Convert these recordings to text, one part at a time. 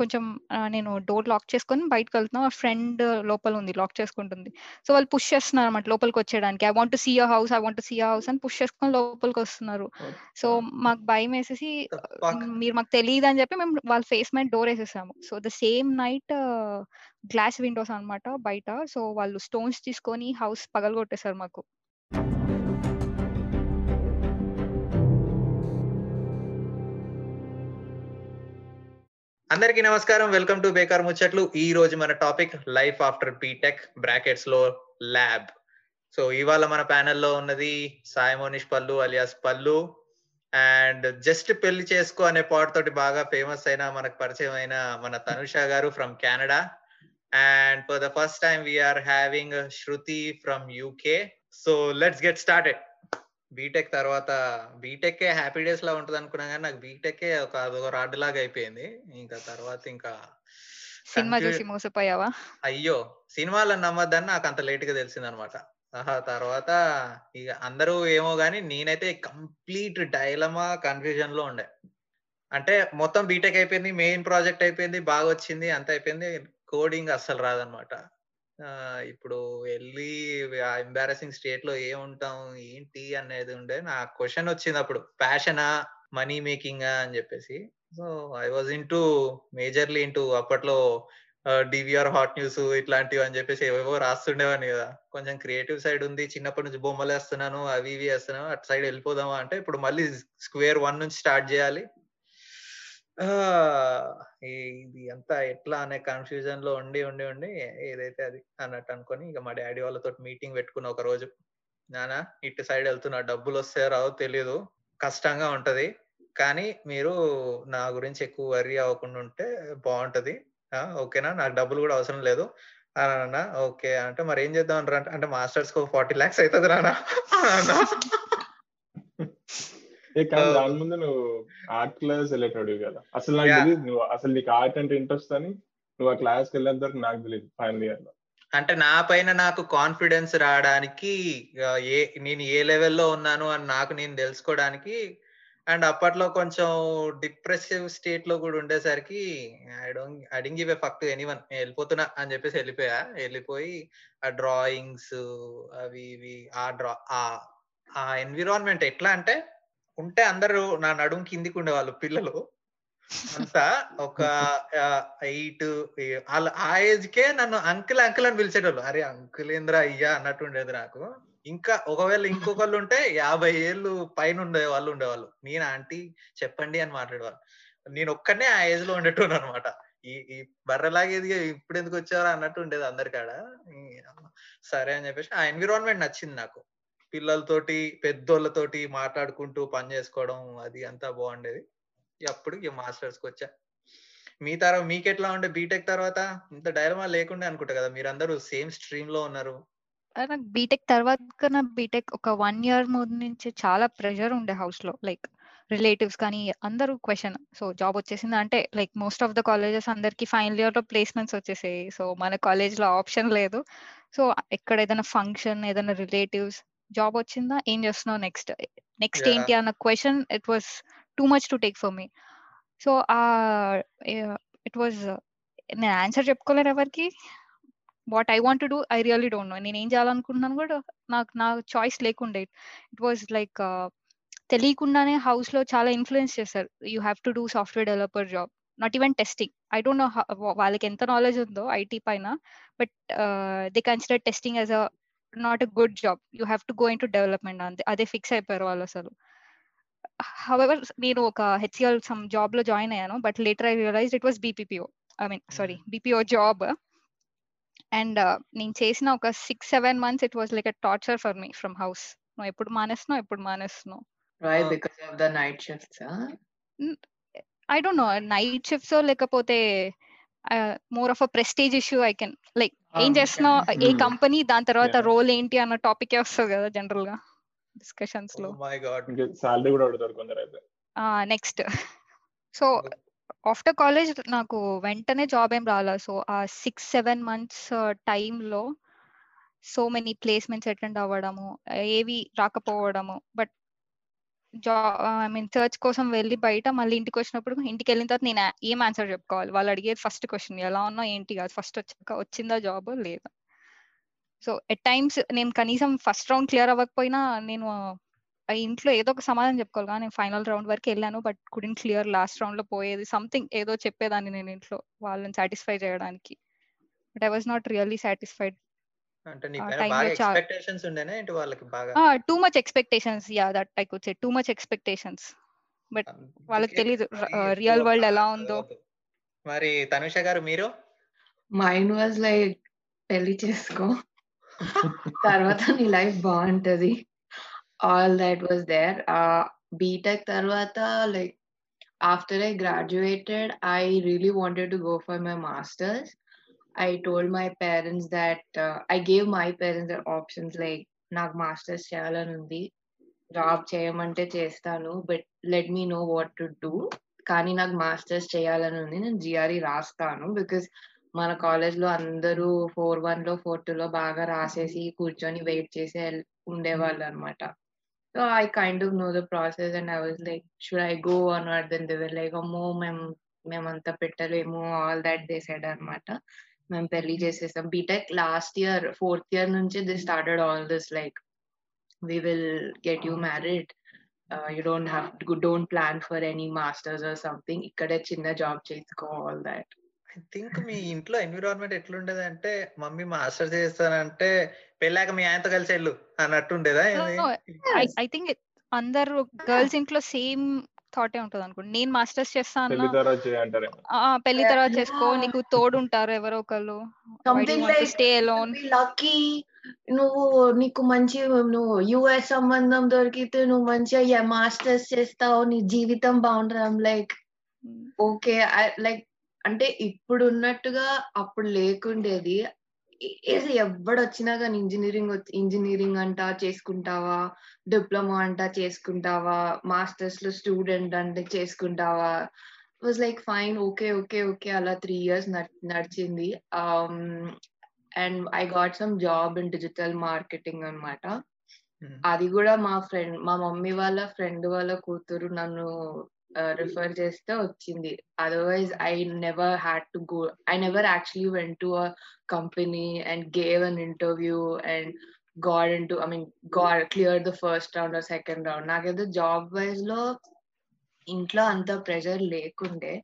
కొంచెం నేను door lock చేసుకొని బయటికెళ్తున్నా. మా ఫ్రెండ్ లోపల ఉంది. లాక్ చేసుకుంటుంది. సో, వాళ్ళు పుష్ చేస్తున్నారన్నమాట లోపలికొచ్చేయడానికి. I want to see your house, I want see house అని పుష్ చేసుకొని లోపలికొస్తున్నారు. So, okay. మాకు ఫక్? హ్మ్, మీరు మాకు తెలీదని చెప్పి మేము వాళ్ళ ఫేస్ మీద door ఏసేసాము. So, the same night glass windows అన్నమాట బయట. సో, వాళ్ళు స్టోన్స్ తీసుకొని హౌస్ పగలగొట్టేసారు మాకు. అందరికీ నమస్కారం. వెల్కమ్ టు బేకార్ ముచ్చట్లు. ఈ రోజు మన టాపిక్ లైఫ్ ఆఫ్టర్ బీటెక్ బ్రాకెట్స్లో ల్యాబ్. సో, ఇవాళ మన ప్యానెల్‌లో ఉన్నది Saimonish Pallu alias Pallu. And just పెళ్ళి చేసుకో అనే పాట తోటి బాగా ఫేమస్ అయిన మనకు పరిచయం అయిన మన Tanusha garu from Canada. And for the first time we are having Shruti from UK. So, let's get started. BTech తర్వాత బీటెక్కే హ్యాపీ డేస్ లా ఉంటది అనుకున్నా కానీ నాకు బీటెక్కే ఒక అదొక రాడ్ లాగా అయిపోయింది. ఇంకా తర్వాత ఇంకా సినిమా చూసి మోసపోయావా? అయ్యో! సినిమాలను నమ్మొద్దని నాకు అంత లేట్‌గా తెలిసిందన్నమాట. ఆహా! తర్వాత ఇగ అందరూ ఏమో గాని నేనైతే కంప్లీట్ డైలమా, కన్‌ఫ్యూజన్‌లో ఉండే. అంటే మొత్తం బీటెక్ అయిపోయింది. మెయిన్ ప్రాజెక్ట్ అయిపోయింది. బాగొచ్చింది. అంతా అయిపోయింది. కోడింగ్ అస్సలు రాదన్నమాట. ఇప్పుడు వెళ్ళి ఆ ఎంబారసింగ్ ఏం ఉంటాం ఏంటి? అనేది ఉండే. నాకు వచ్చింది అప్పుడు ప్యాషనా? మనీ మేకింగ్ అని చెప్పేసి. So, I was into majorly into అప్పట్లో డివిఆర్ హాట్ న్యూస్ ఇట్లాంటివి అని చెప్పేసి ఏవేవో రాస్తుండేవాడిని కదా! కొంచెం క్రియేటివ్ సైడ్ ఉంది. చిన్నప్పటి నుంచి బొమ్మలు వేస్తున్నాను అవి ఇవి వేస్తున్నాను అటు సైడ్ వెళ్ళిపోదామా అంటే ఇప్పుడు మళ్ళీ స్క్వేర్ వన్ నుంచి స్టార్ట్ చేయాలి. ఇది అంతా ఎట్లా అనే కన్‌ఫ్యూజన్‌లో ఉండి, ఉండి, ఉండి ఏదైతే అది అన్నట్టు అనుకుని ఇక మా డాడీ వాళ్ళతోటి మీటింగ్ పెట్టుకున్న ఒక రోజు. నానా ఇటు సైడ్ వెళ్తున్నా. డబ్బులొస్తాయో రావో తెలియదు కష్టంగా ఉంటది. కానీ మీరు నా గురించి ఎక్కువ వర్రీ అవ్వకుండా ఉంటే బాగుంటది ఓకేనా? నాకు డబ్బులు కూడా అవసరం లేదు అన్న అన్నా. ఓకే. అంటే మరి ఏం చేద్దాం అంటే మాస్టర్స్‌కి ఒక 40,00,000 అయితది నాన్న అని అన్నా. ఏ కానీ సో దాని ముందు నువ్వు ఆర్ట్ క్లాస్ ఎళ్ళేటోడివి కదా! అసలు నాకు! తెలీదు నువ్వు అసలు నీకు ఆర్ట్ అంటే ఇంట్రెస్ట్ అని నువ్వు ఆ క్లాస్‌కి వెళ్ళేంత వరకు నాకు తెలీదు ఫైనల్ ఇయర్‌లో. అంటే నా పైన నాకు కాన్ఫిడెన్స్ రావడానికి ఏ నేను ఏ లెవెల్‌లో ఉన్నాను అని నాకు నేను తెలుసుకోవడానికి అండ్ అప్పట్లో కొంచెం డిప్రెసివ్ స్టేట్‌లో కూడా ఉండేసరికి I don't I didn't give a fuck anyone. వెళ్ళిపోతున్నా అని చెప్పేసి వెళ్ళిపోయా. వెళ్ళిపోయి ఆ డ్రాయింగ్స్ అవి ఇవి ఆ డ్రా ఆ ఆ ఎన్విరాన్మెంట్ ఎట్లా అంటే ఉంటే అందరూ నా నడుము కిందకి ఉండేవాళ్ళు పిల్లలు. అంతా ఒక ఎయిట్ 8 ఆ ఏజ్ కే నన్ను అంకుల్, అంకుల్ అని పిలిచేటోళ్ళు. అరే! అంకుల్ ఏందిరా అయ్యా అన్నట్టు ఉండేది నాకు. ఇంకా ఒకవేళ ఇంకొకళ్ళు ఉంటే 50 ఏళ్ళు పైన ఉండే వాళ్ళు ఉండేవాళ్ళు. నేను ఆంటీ చెప్పండి అని మాట్లాడేవాళ్ళు. నేను ఒక్కడినే ఆ ఏజ్లో ఉండేటోడిని అనమాట ఈ ఈ బర్రెలాగా ఇప్పుడు ఎందుకు వచ్చేవారు అన్నట్టు ఉండేది అందరి కాడ. సరే అని చెప్పేసి ఆ ఎన్విరాన్మెంట్ నచ్చింది నాకు. పిల్లలతోటి, పెద్దోళ్ళతోటి మాట్లాడుకుంటూ పని చేసుకోవడం అది అంతా బాగుండేది. అప్పుడు ఇక మాస్టర్స్కి వచ్చా మీ తర మీకెట్లా ఉండే బీటెక్ తర్వాత? ఇంత డైలమా లేకుండా అనుకుంటా కదా! మీరందరూ సేమ్ స్ట్రీమ్లో ఉన్నారు. నాకు బీటెక్ తర్వాత కన్నా బీటెక్ ఒక వన్ ఇయర్ ముందు నుంచి చాలా ప్రెషర్ ఉండే హౌస్లో లైక్ రిలేటివ్స్ కానీ అందరూ క్వశ్చన్ సో, జాబ్ వచ్చేసింది అంటే like most of the colleges అందరికి ఫైనల్ ఇయర్లో ప్లేస్‌మెంట్స్ వచ్చేసాయి. సో, మన కాలేజ్‌లో ఆప్షన్ లేదు. సో, ఎక్కడ ఏదైనా ఫంక్షన్, ఏదైనా రిలేటివ్స్ జాబ్ వచ్చిందా? ఏం చేస్తున్నావు నెక్స్ట్? నెక్స్ట్! ఏంటి అన్న question it was too much to take for me. So, yeah! It was నేను ఆన్సర్ చెప్పుకోలేను ఎవరికీ. What I want do I really don't know. నేనేం చేయాలనుకుంటున్నాను కూడా నాకు నా చాయిస్ లేకుండే. ఇట్ వాస్ లైక్ తెలియకుండానే హౌస్‌లో చాలా ఇన్‌ఫ్లూయెన్స్ చేశారు. You have to do software developer job. Not even testing. I don't know వాళ్ళకి ఎంత నాలెడ్జ్ ఉందో ఐటీ పైన. But they consider testing as a not a good job. You have to go into development అంతే. అదే fix అయిపోయారు వాళ్ళసలు. However నేను ఒక హెచ్‌సిఎల్ సమ్ జాబ్‌లో జాయిన్ అయ్యాను. But later I realized it was BPPO. I mean sorry hmm. BPO job. And నేను చేసిన ఒక 6, 7 months it was like a torture for me from house. నువ్వు ఎప్పుడు మానేస్తున్నావు? ఎప్పుడు మానేస్తున్నావు? Why? Oh! Because of the night shifts, huh? Hmm. I don't know night షిఫ్ట్సో లేకపోతే ఆహ్, more of a prestige issue I can like ఏం Okay. చేస్తున్నావు? ఏ. Company దాని తర్వాత! రోల్ ఏంటి అన్న టాపికే వస్తది కదా. Oh my god! ఇంకా సాలరీ కూడా అడుగుతారు! నెక్స్ట్. సో, ఆఫ్టర్ కాలేజ్ నాకు వెంటనే జాబ్ ఏం రాలా. సో, ఆ 6, 7 మంత్స్ టైమ్‌లో సో మెనీ ప్లేస్‌మెంట్స్ అటెండ్ అవ్వడము, ఏవి రాకపోవడము. బట్ జా ఐ మీన్ సర్చ్ కోసం వెళ్ళి బయట మళ్ళీ ఇంటికి వచ్చినప్పుడు ఇంటికి వెళ్ళిన తర్వాత నేను ఏం ఆన్సర్ చెప్పుకోవాలి? వాళ్ళు అడిగేది ఫస్ట్ క్వశ్చన్ ఎలా ఉన్నా ఏంటి? కాదు ఫస్ట్ వచ్చాక వచ్చిందా జాబ్ లేదా? సో ఎట్ టైమ్స్ నేను కనీసం ఫస్ట్ రౌండ్ క్లియర్ అవ్వకపోయినా నేను ఇంట్లో ఏదో ఒక సమాధానం చెప్పుకోవాలి. కానీ నేను ఫైనల్ రౌండ్ వరకు వెళ్ళాను బట్ కుడిన్ క్లియర్ లాస్ట్ రౌండ్లో పోయేది. సంథింగ్ ఏదో చెప్పేదాన్ని నేను ఇంట్లో వాళ్ళని సాటిస్ఫై చేయడానికి. But I was not really satisfied అంటే నీ ఆ పైన time బాగా లో చా- ఎక్స్పెక్టేషన్స్ ఉండేనా ఏంటి వాళ్ళకి బాగా? Too much expectations. Yeah that I could say too much expectations. But వాళ్ళకి మరి రియల్ వరల్డ్ ఎలా ఉందో. మరి తనుష గారు మీరు? మైండ్ వాజ్ లైక్ పెళ్ళి చేసుకో. తర్వాత నీ లైఫ్ బాగుంటది. All that was there. BTech తర్వాత like after I graduated I really wanted to go for my masters. I told my parents that I gave my parents options like నాకు masters చేయాలని ఉంది. Job చేయమంటే చేస్తాను but let me know what to do కానీ నాకు masters చేయాలని ఉంది నేను జిఆర్ఈ రాస్తాను బికాస్ మన కాలేజ్లో అందరూ ఫోర్ వన్లో ఫోర్ టూ లో బాగా రాసేసి కూర్చొని వెయిట్ చేసి ఉండేవాళ్ళు అనమాట so I kind of know the process and I was like should I go అన్ అర్థం దెన్ లైక్ అమ్మో మేము మేమంతా పెట్టలేము ఆల్ దట్ దే సెడ్ అనమాట మేము పెళ్ళి చేసేసాం BTech last year fourth year నుంచి they started all this like we will get you married. Uh, you don't have to don't plan for any masters or something. ikkade chinna job చేసుకో all that. I think మీ ఇంట్లో environment ఎట్లుండేది అంటే mummy master చేస్తానంటే పెళ్ళాక మీ ఆయనతో కలిసి వెళ్ళు అన్నట్టు ఉండేదా? ఐ ఐ థింక్ అందరు గర్ల్స్ ఇంట్లో సేమ్ థాటే ఉంటుంది అనుకోండి నేను మాస్టర్స్ చేస్తా పెళ్ళి అన్న తర్వాత చేయంటారేమో ఆ, పెళ్ళి తర్వాత Yeah. చేసుకో నీకు తోడు ఉంటారు ఎవరో ఒకళ్ళు. Something like stay be lucky. నువ్వు నీకు మంచి నువ్వు యుఎస్ సంబంధం దొరికితే నువ్వు మంచిగా మాస్టర్స్ చేస్తావు. నీ జీవితం బాగుంటుంది. లైక్ ఓకే లైక్ అంటే ఇప్పుడు ఉన్నట్టుగా అప్పుడు లేకుండేది. ఏది ఎవడు వచ్చినా కానీ ఇంజనీరింగ్ ఇంజనీరింగ్ అంట చేసుకుంటావా డిప్లొమా అంట చేసుకుంటావా మాస్టర్స్లో స్టూడెంట్ అంటే చేసుకుంటావా? Was like fine okay okay okay అలా త్రీ ఇయర్స్ నడిచింది. And I got some job in digital marketing అన్నమాట. Hmm. అది కూడా మా ఫ్రెండ్ మా మమ్మీ వాళ్ళ ఫ్రెండ్ వాళ్ళ కూతురు నన్ను రిఫర్ చేస్తే వచ్చింది. Otherwise I never had to go I never actually went to a company and gave an interview and got in to I mean got clear the first round or second round నాకైతే job వైజ్లో ఇంట్లో అంత pressure లేకుండే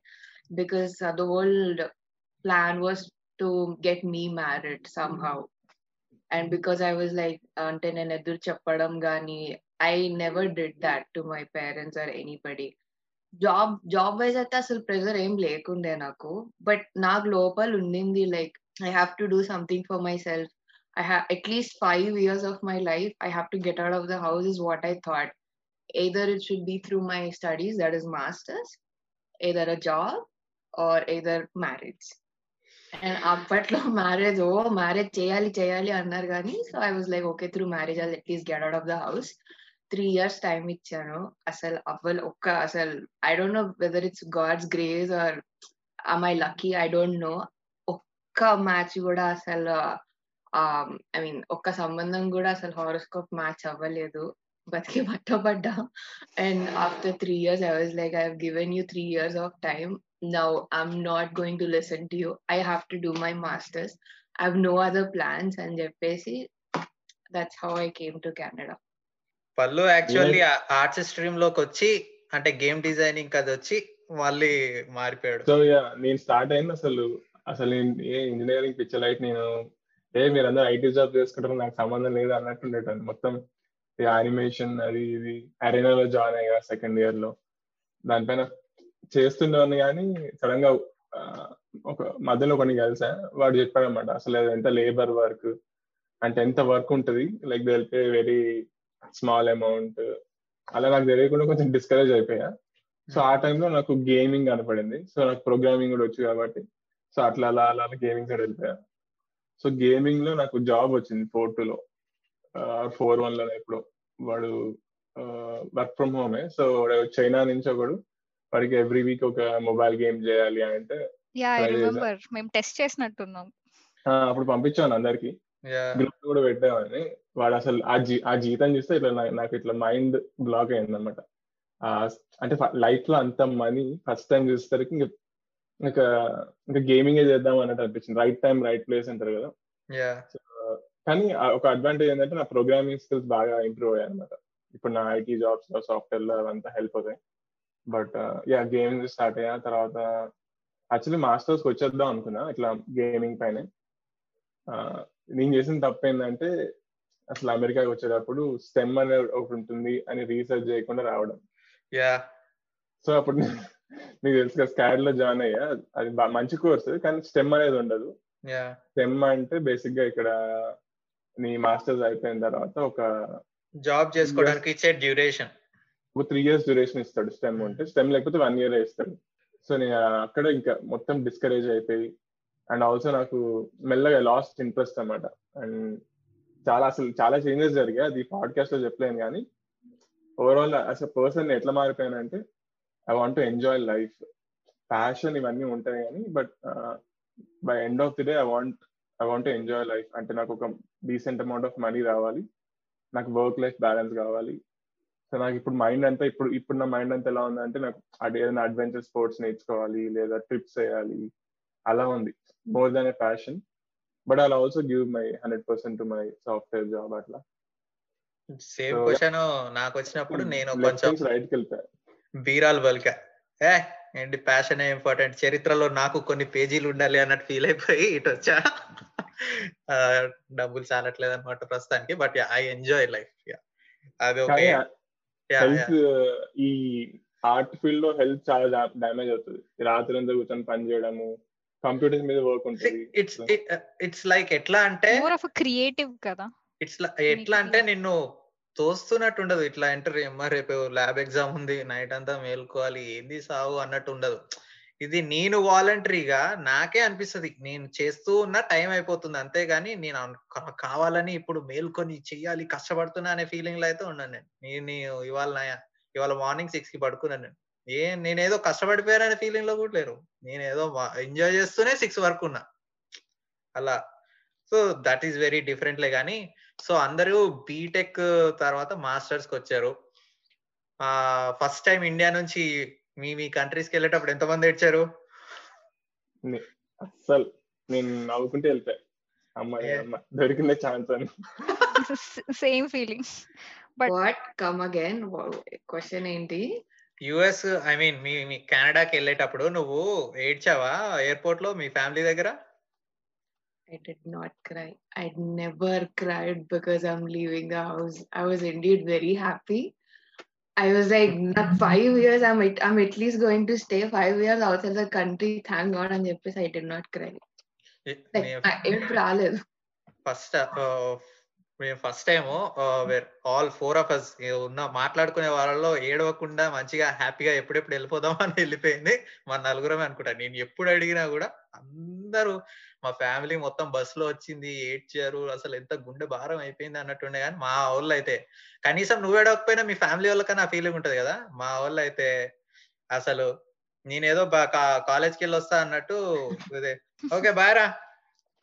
because the whole plan was to get me married somehow and because I was like అంటే నేను ఎదురు చెప్పడం కానీ I never did that to my parents or anybody job job wise అయితే అసలు ప్రెషర్ ఏం లేకుండే నాకు. బట్ నాకు లోపల ఉండింది like I have to do something for myself I have at least five years of my life I have to get out of the house is what I thought either it should be through my studies that is masters either a job or either marriage and అప్పట్లో marriage oh marriage చేయాలి చేయాలి అన్నారు కానీ so I was like okay through marriage అది at least get out of the house three years time ఇచ్చాను అసలు అవ్వలు ఒక్క అసలు I don't know whether it's God's grace or my lucky I don't know ఒక్క మ్యాచ్ కూడా అసలు um, I mean ఒక్క సంబంధం కూడా అసలు హారోస్కోప్ మ్యాచ్ అవ్వలేదు. బతికి పట్టబడ్డా and after three years I was like I have given you three years of time now I'm not going to listen to you I have to do my masters I have no other plans అని చెప్పేసి that's how i came to Canada Pallu actually arts స్ట్రీమ్లోకి వచ్చి అంటే game designing అది వచ్చి మళ్ళీ మారిపోయాడు. So yeah నేను start అయింది అసలు. అసలు నేను ఏ ఇంజనీరింగ్ పిచ్చర్ లైట్ నేను ఏ మీరందరూ ఐటీ జాబ్ చేసుకుంటారు నాకు సంబంధం లేదు అన్నట్టు ఉండేటాను మొత్తం యానిమేషన్ అది ఇది అరేనాలో జాయిన్ అయ్యా సెకండ్ ఇయర్లో. దానిపైన చేస్తుండేవాడిని కానీ సడన్గా ఒక మధ్యలో కొన్ని కలిసా వాడు చెప్పాడు అనమాట అసలు ఎంత లేబర్ వర్క్ అంటే ఎంత వర్క్ ఉంటుంది? లైక్ తెలిపే వెరీ స్మాల్ అమౌంట్ అలా నాకు తెలియకుండా కొంచెం డిస్కరేజ్ అయిపోయా. సో ఆ టైంలో నాకు గేమింగ్ కనపడింది. సో నాకు ప్రోగ్రామింగ్ కూడా వచ్చు కాబట్టి. సో అట్లా అలా అలా గేమింగ్ సైడ్ వెళ్ళిపోయా. సో గేమింగ్లో నాకు జాబ్ వచ్చింది ఫోర్ టూ లో. ఫోర్ వన్లో ఇప్పుడు. వాడు వర్క్ ఫ్రమ్ హోమే సో వాడు చైనా నుంచి ఒకడు. వాడికి ఎవ్రీ వీక్ ఒక మొబైల్ గేమ్ చేయాలి అని అంటే యా ఐ Try చేసా. రిమెంబర్ మేము టెస్ట్ చేసినట్టున్నాం. అప్పుడు పంపించాను అందరికి. గ్రూప్ కూడా పెట్టామని వాడు అసలు ఆ జీ ఆ జీతం చూస్తే ఇట్లా నాకు ఇట్లా మైండ్ బ్లాక్ అయింది అనమాట అంటే లైఫ్లో అంత మనీ ఫస్ట్ టైం చూసేసరికి ఇంకా ఇంకా ఇంకా గేమింగ్ చేద్దాం అన్నట్టు అనిపించింది. రైట్ టైం రైట్ ప్లేస్ అంటారు కదా. కానీ ఒక అడ్వాంటేజ్ ఏంటంటే నా ప్రోగ్రామింగ్ స్కిల్స్ బాగా ఇంప్రూవ్ అయ్యాయి అనమాట ఇప్పుడు నా ఐటీ జాబ్స్లో సాఫ్ట్వేర్లో అవంతా హెల్ప్ అవుతాయి. బట్ యా గేమింగ్ స్టార్ట్ అయ్యా. తర్వాత యాక్చువల్లీ మాస్టర్స్ వచ్చేద్దాం అనుకున్నా ఇట్లా గేమింగ్ పైన. నేను చేసిన తప్పు ఏంటంటే అసలు అమెరికాకి వచ్చేటప్పుడు స్టెమ్ అనేది ఒకటి ఉంటుంది అని రీసెర్చ్ చేయకుండా రావడం. యా. సో అప్పుడు మీకు తెలుసు కదా స్కాడ్లో జాయిన్ అయ్యా. అది మంచి కోర్స్ కానీ స్టెమ్ అనేది ఉండదు. స్టెమ్ అంటే బేసిక్గా ఇక్కడ నీ మాస్టర్స్ అయిపోయిన తర్వాత ఒక జాబ్ చేసుకోవడానికి ఇచ్చే డ్యూరేషన్ ఒక త్రీ ఇయర్స్ డ్యూరేషన్ ఇస్తాడు స్టెమ్ ఉంటే. స్టెమ్ లేకపోతే వన్ ఇయర్ ఇస్తాడు. సో నేను అక్కడ ఇంకా మొత్తం డిస్కరేజ్ అయిపోయి అండ్ ఆల్సో నాకు మెల్లగా లాస్ట్ ఇంట్రెస్ట్ అనమాట అండ్ చాలా అసలు చాలా చేంజెస్ జరిగాయి. అది పాడ్కాస్ట్లో చెప్పలేను కానీ ఓవరాల్ అస్ అ పర్సన్ ఎట్లా మారిపోయానంటే I want to enjoy life passion ఇవన్నీ ఉంటాయి కానీ but by end of the day I want I want to enjoy life అంటే నాకు ఒక డీసెంట్ అమౌంట్ ఆఫ్ మనీ రావాలి. నాకు వర్క్ లైఫ్ బ్యాలెన్స్ కావాలి. సో నాకు ఇప్పుడు మైండ్ అంతా ఇప్పుడు ఇప్పుడు నా మైండ్ అంతా ఎలా ఉందంటే నాకు ఏదైనా అడ్వెంచర్ స్పోర్ట్స్ నేర్చుకోవాలి లేదా ట్రిప్స్ వేయాలి అలా ఉంది. More than a passion but I also give my hundred percent to my software job అట్లా. సేమ్ క్వశ్చన్ నాకు వచ్చినప్పుడు నేను కొంచెం రైట్కి వెళ్ళిపోయా బీరాల్ బల్కా. ఏ ఏంటి ప్యాషన్ ఇంపార్టెంట్ చరిత్రలో నాకు కొన్ని పేజీలు ఉండాలి అన్నట్టు ఫీల్ అయిపోయి ఇటు వచ్చా. డబ్బులు చాలట్లేదు అనమాట ప్రస్తుతానికి బట్ ఐ ఎంజాయ్ లైఫ్ అది ఓకే ఈ ఆర్ట్ ఫీల్డ్లో హెల్త్ చాలా డ్యామేజ్ అవుతుంది. రాత్రి అంతా కూర్చొని పని చేయడము కంప్యూటర్స్ మీద వర్క్ ఉంటుంది. ఇట్స్ ఇట్స్ లైక్ ఎట్లా అంటే మోర్ ఆఫ్ క్రియేటివ్ కదా. ఇట్స్ ఎట్లా అంటే నిన్ను తోస్తున్నట్టు ఉండదు. ఇట్లా ఎంటర్ అమ్మా రేపు ల్యాబ్ ఎగ్జామ్ ఉంది నైట్ అంతా మేల్కోవాలి ఏంది సాగు అన్నట్టు ఉండదు. ఇది నేను వాలంటరీగా నాకే అనిపిస్తది. నేను చేస్తూ ఉన్న టైం అయిపోతుంది. అంతేగాని నేను కావాలని ఇప్పుడు మేల్కొని చెయ్యాలి కష్టపడుతున్నా అనే ఫీలింగ్లో అయితే ఉన్నాను నేను. నేను ఇవాళ ఇవాళ మార్నింగ్ సిక్స్కి పడుకున్నాను నేను. ఏ నేనేదో కష్టపడిపోయాననే ఫీలింగ్లో కూడా లేరు. నేనేదో ఎంజాయ్ చేస్తూనే సిక్స్ వరకు ఉన్నా. అలా. So that is very different లే కానీ సో అందరూ బీటెక్ తర్వాత మాస్టర్స్కి వచ్చారు. ఆ ఫస్ట్ టైం ఇండియా నుంచి మీ మీ కంట్రీస్కి వెళ్ళేటప్పుడు ఎంతమంది ఏడ్చారు? అస్సలు నేను నవ్వుకుంటే వెళ్తాయి అమ్మాయి. అమ్మ దొరికిందే ఛాన్స్ అని. Same feeling But- what come again question ఏంటి? యుఎస్ ఐ మీన్ మీ మీ కెనడాకి వెళ్ళేటప్పుడు నువ్వు ఏడ్చావా ఎయిర్పోర్ట్లో మీ ఫ్యామిలీ దగ్గర I did not cry. I never cried because I'm leaving the house. I was indeed very happy. I was like, not five years. I'm at, I'm at least going to stay five years outside the country. Thank God. And చెప్పేసి I did not cry. Like, I- రాలేదు first మేము first time where all four of us ఉన్న మాట్లాడుకునే వాళ్ళలో ఏడవకుండా మంచిగా హ్యాపీగా ఎప్పుడెప్పుడు వెళ్ళిపోదాం అని వెళ్ళిపోయింది. మా నలుగురమే అనుకుంటా. నేను ఎప్పుడు అడిగినా కూడా అందరూ మా ఫ్యామిలీ మొత్తం బస్లో వచ్చింది ఏడ్చారు అసలు ఎంత గుండె భారం అయిపోయింది అన్నట్టుండే కానీ మా వాళ్ళు అయితే కనీసం నువ్వు ఏడవకపోయినా మీ ఫ్యామిలీ వాళ్ళకన్నా ఆ ఫీలింగ్ ఉంటది కదా. మా వాళ్ళు అయితే అసలు నేనేదో కాలేజ్కి వెళ్ళి వస్తా అన్నట్టు ఓకే బాయ్ రా.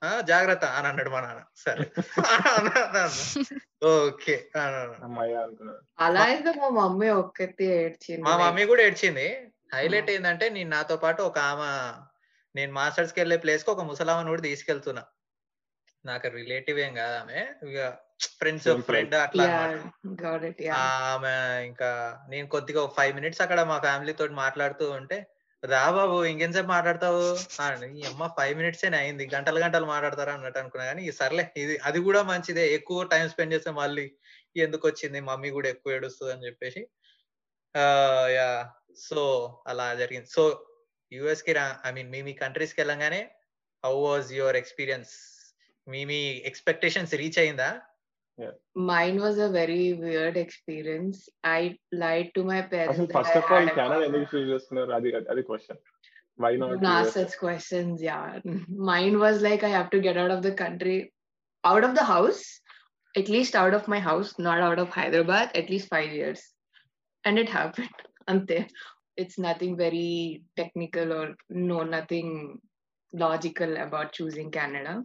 ఆ, జాగ్రత్త అని అన్నాడు మా నాన్న. సరే. ఓకే. అలా అయితే మా మమ్మీ ఒక్కతే ఏడ్చింది. మా మమ్మీ కూడా ఏడ్చింది. హైలైట్ ఏంటంటే నేను నాతో పాటు ఒక ఆమె నేను మాస్టర్స్కి వెళ్ళే ప్లేస్కి ఒక ముసలామని కూడా తీసుకెళ్తున్నా. నాకు రిలేటివ్ ఏం కాదు ఆమె. ఇక ఫ్రెండ్స్ ఫ్రెండ్ అట్లా. ఆమె ఇంకా నేను కొద్దిగా ఒక ఫైవ్ మినిట్స్ అక్కడ మా ఫ్యామిలీ తోటి మాట్లాడుతూ ఉంటే రా బాబు ఇంకెంతసేపు మాట్లాడతావు? ఈ అమ్మ ఫైవ్ మినిట్స్ అయింది గంటలు గంటలు మాట్లాడతారా అన్నట్టు అనుకున్నా కానీ సర్లే ఇది అది కూడా మంచిదే ఎక్కువ టైం స్పెండ్ చేస్తే మళ్ళీ ఎందుకు వచ్చింది మమ్మీ కూడా ఎక్కువ ఏడుస్తుంది అని చెప్పేసి. యా సో అలా జరిగింది. సో యుఎస్కి రా ఐ మీన్ మీ మీ కంట్రీస్కి వెళ్ళంగానే హౌ వాజ్ యువర్ ఎక్స్పీరియన్స్ మీ మీ ఎక్స్పెక్టేషన్స్ రీచ్ అయిందా? Yeah. Mine was a very weird experience. I lied to my parents. First of all, can I just know Radhi, question? Why not? Ask such questions, yeah. Mine was like, I have to get out of the country, out of the house, at least out of my house, not out of Hyderabad, at least five years. And it happened. Ante. It's nothing very technical or no, nothing logical about choosing Canada.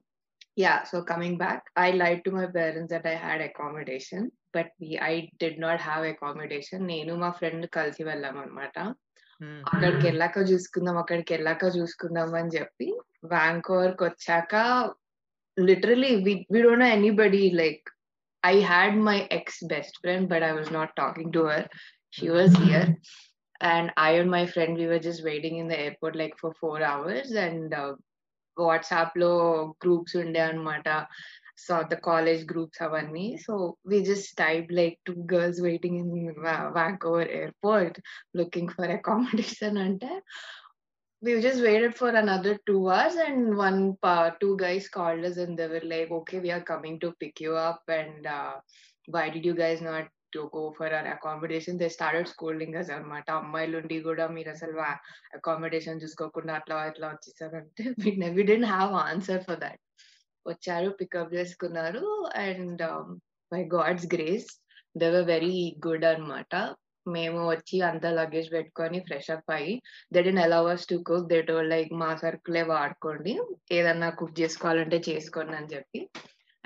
Yeah, so coming back, I lied to my parents that I had accommodation. But I did not have accommodation నేను మా friend కలిసి వెళ్ళాం అనమాట ఉమ్, అక్కడికి వెళ్ళాక చూసుకుందాం అక్కడికి వెళ్ళాక చూసుకుందాం అని చెప్పి వ్యాంకోవర్కి వచ్చాక literally we we don't know anybody like I had my ex best friend but I was not talking to her she was here and I and my friend we were just waiting in the airport like for four hours and WhatsApp లో groups ఉండే అనమాట so the college groups అవన్నీ so we just type like two girls waiting in Vancouver airport looking for accommodation ante we just waited for another two hours and one pa- two guys called us and they were like okay we are coming to pick you up and uh, why did you guys not to go for our accommodation they started schooling us అనమాట. అమ్మాయిలు ఉండి కూడా మీరు అసలు accommodation చూసుకోకుండా అట్లా ఇట్లా వచ్చేసారంటే we didn't have answer for that వచ్చారు పికప్ చేసుకున్నారు and by God's grace they were very good అన్నమాట మేము వచ్చి అంత లగేజ్ పెట్టుకొని ఫ్రెష్ అప్ అయ్యి they then allowed us to cook they told like మా సరుకులే వాడుకోండి ఏదన్నా కుక్ చేసుకోవాలంటే చేసుకోండి అని చెప్పి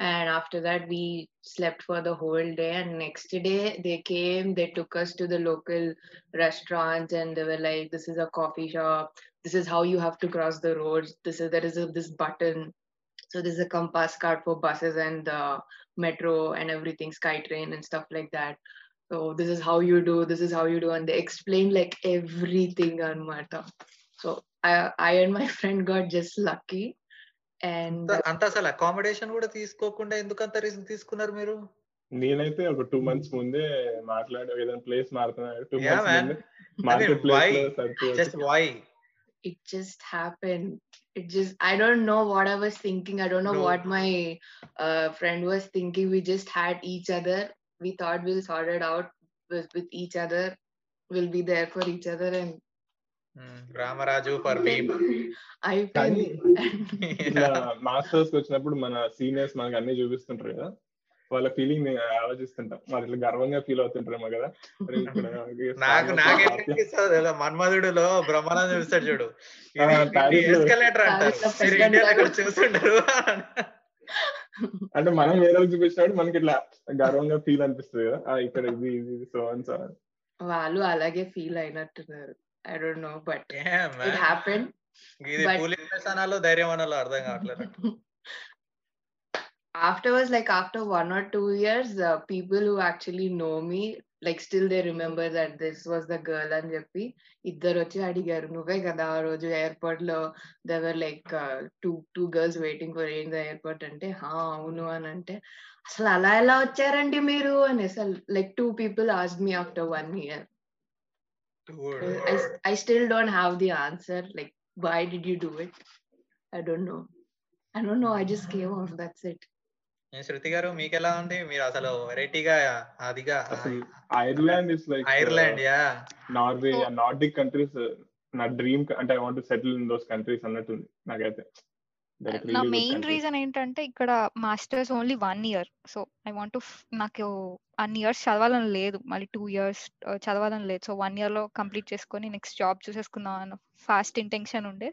and after that we slept for the whole day. And next day they came they took us to the local restaurants. And they were like this is a coffee shop. This is how you have to cross the roads. This is there is a, this button. So this is a compass card for buses and the metro and everything skytrain and stuff like that. So this is how you do this is how you do. And they explained like everything on martha so i i and my friend got just lucky. And అసలు accommodation కూడా తీసుకోకుండా ఎందుకంత recent తీసుకున్నారు మీరు? నేనైతే two months ముందే మాట్లాడే ఏదైనా thinking I don't friend was thinking we just had each other we thought will sorted out with each other will be there Ramaraju for ఇట్లా మాస్టర్స్కి వచ్చినప్పుడు మన సీనియర్స్ మనకి అన్ని చూపిస్తుంటారు కదా. వాళ్ళ ఫీలింగ్ ఆలోచిస్తుంటాం. వాళ్ళు ఇట్లా గర్వంగా ఫీల్ అవుతుంటారేమో కదా. నాకు నాకేమనిపిస్తుంది కదా మన్మధుడులో బ్రహ్మానందం చూస్తాడు చూడు. ఎస్కలేటర్ అంటారు. మీరు ఇండియాలో ఇక్కడ. చూస్తుంటారు. అంటే మనం వేరే చూపించినప్పుడు మనకి ఇట్లా గర్వంగా ఫీల్ అనిపిస్తుంది కదా. ఇక్కడ ఇది ఇది సో సో వాళ్ళు అలాగే feel అయినట్టున్నారు. I don't know but. It happen ఇది కూలీ అనాలో ధైర్యం అనాలో అర్థం కావట్లేదు afterwards like after one or two years uh, people who actually know me like still they remember that this was the girl అని చెప్పి ఇద్దరు వచ్చి అడిగారు నువ్వే కదా ఆ రోజు ఎయిర్పోర్ట్లో there were like two two girls waiting for the airport అంటే హా అవును అని అంటే అసలు అలా ఎలా వచ్చారండి మీరు అని అసలు like two people as me after one year. I, I still don't have the answer like why did you do it i don't know i don't know i just came off that's it Shruti గారు మీకు ఎలా ఉంది మీరు అసలు వెరైటీగా అదిగా Ireland is like Ireland yeah Norway Nordic countries నా dream అంటే I want settle in those countries అన్నట్టుంది నాకైతే నా మెయిన్. రీజన్ ఏంటంటే ఇక్కడ masters only one year. So I want నాకు అన్ని ఇయర్స్ చదవాలని లేదు. మళ్ళీ టూ ఇయర్స్ చదవాలని లేదు. సో వన్ ఇయర్లో కంప్లీట్ చేసుకొని నెక్స్ట్ జాబ్ చూసేసుకుందాం అన్న ఫాస్ట్ ఇంటెన్షన్ ఉండే.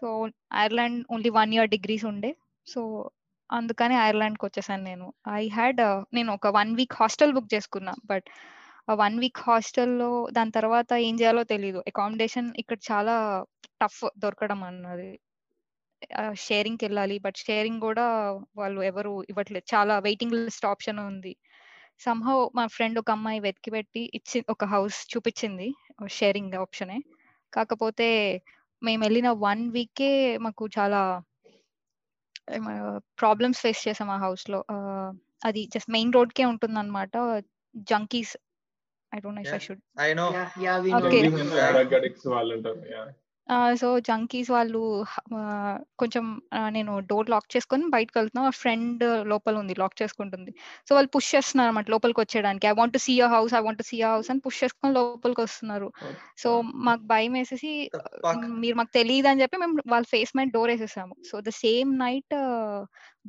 So Ireland only one year degrees ఉండే. సో అందుకని ఐర్లాండ్కి వచ్చేసాను నేను. ఐ హ్యాడ్ నేను ఒక వన్ వీక్ హాస్టల్ బుక్ చేసుకున్నా. బట్ వన్ వీక్ హాస్టల్లో దాని తర్వాత ఏం చేయాలో తెలియదు అకామిడేషన్ ఇక్కడ చాలా టఫ్ దొరకడం అన్నది. షేరింగ్కి వెళ్ళాలి. బట్ షేరింగ్ కూడా వాళ్ళు ఎవరు ఇవ్వట్లేదు చాలా వెయిటింగ్ లిస్ట్ ఆప్షన్ ఉంది. సంహౌ మా ఫ్రెండ్ ఒక అమ్మాయి వెతికి పెట్టి ఇచ్చి ఒక హౌస్ చూపించింది. షేరింగ్ ఆప్షనే కాకపోతే మేము వెళ్ళిన వన్ వీకే మాకు చాలా ప్రాబ్లమ్స్ ఫేస్ చేసాం ఆ హౌస్లో అది జస్ట్ మెయిన్ రోడ్ కే ఉంటుంది అనమాట junkies. I don't know if I Yeah. Should I know yeah. Yeah we so junkies వాళ్ళు కొంచెం నేను డోర్ లాక్ చేసుకొని బయటకు వెళ్తున్నా ఫ్రెండ్ లోపల ఉంది లాక్ చేసుకుంటుంది. సో వాళ్ళు పుష్ చేస్తున్నారు అనమాట లోపలికి వచ్చేయడానికి. I want see a house I want see a house అని పుష్ చేసుకొని లోపలికి వస్తున్నారు. సో మాకు భయం వేసేసి మీరు మాకు తెలియదు అని చెప్పి మేము వాళ్ళ ఫేస్ మీద door వేసేసాము. So the same night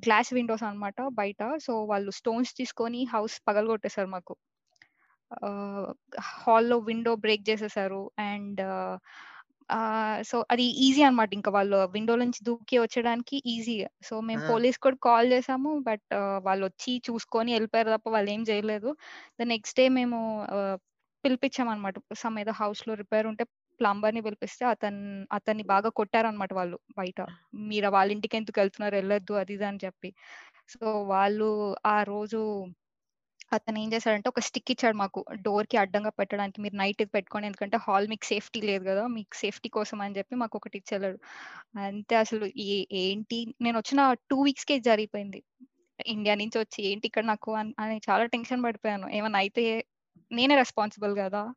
glass windows అన్నమాట బయట. సో వాళ్ళు స్టోన్స్ తీసుకొని హౌస్ పగలగొట్టేశారు మాకు. హాల్లో విండో బ్రేక్ చేసేసారు. అండ్ సో అది ఈజీ అన్నమాట ఇంకా వాళ్ళు విండో నుంచి దూకి వచ్చడానికి ఈజీ. సో మేము. పోలీస్ కూడా కాల్ చేసాము. బట్ వాళ్ళు వచ్చి చూసుకొని వెళ్ళిపోయారు తప్ప వాళ్ళు ఏం చేయలేదు. ద నెక్స్ట్ డే మేము పిలిపించాం అనమాట సమ్ ఏదో హౌస్లో రిపేర్ ఉంటే ప్లంబర్ని పిలిపిస్తే అతను అతన్ని బాగా కొట్టారనమాట వాళ్ళు బయట. మీరు వాళ్ళ ఇంటికి ఎందుకు వెళ్తున్నారు? వెళ్ళొద్దు. అది ఇది అని చెప్పి. సో వాళ్ళు ఆ రోజు అతను ఏం చేశాడంటే ఒక స్టిక్ ఇచ్చాడు మాకు డోర్కి అడ్డంగా పెట్టడానికి. మీరు నైట్ ఇది పెట్టుకోండి ఎందుకంటే హాల్ మీకు సేఫ్టీ లేదు కదా మీకు సేఫ్టీ కోసం అని చెప్పి మాకు ఒకటి ఇచ్చాడు అంతే అసలు ఏంటి నేను వచ్చిన టూ వీక్స్ కే జరిగిపోయింది. ఇండియా నుంచి వచ్చి ఏంటి ఇక్కడ నాకు అన్- చాలా టెన్షన్ పడిపోయాను. ఏమన్నా అయితే నేనే రెస్పాన్సిబుల్ కదా.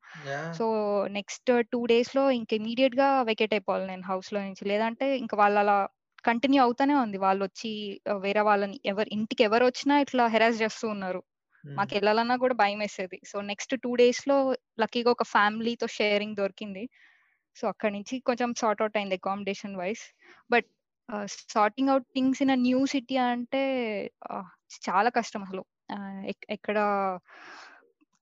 సో నెక్స్ట్ టూ డేస్లో ఇంక ఇమీడియట్గా వెకేట్ అయిపోవాలి నేను హౌస్లో నుంచి. లేదంటే ఇంకా వాళ్ళు అలా కంటిన్యూ అవుతానే ఉంది. వాళ్ళు వచ్చి వేరే వాళ్ళని ఎవరు ఇంటికి ఎవరు వచ్చినా ఇట్లా హెరాస్ చేస్తూ ఉన్నారు. మాకు వెళ్ళాలన్నా కూడా భయం వేసేది సో నెక్స్ట్ టూ డేస్లో లక్కీగా ఒక ఫ్యామిలీతో షేరింగ్ దొరికింది. సో అక్కడి నుంచి కొంచెం సార్ట్ అవుట్ అయింది accommodation wise but sorting out things in new city అంటే చాలా కష్టం అసలు. ఎక్కడ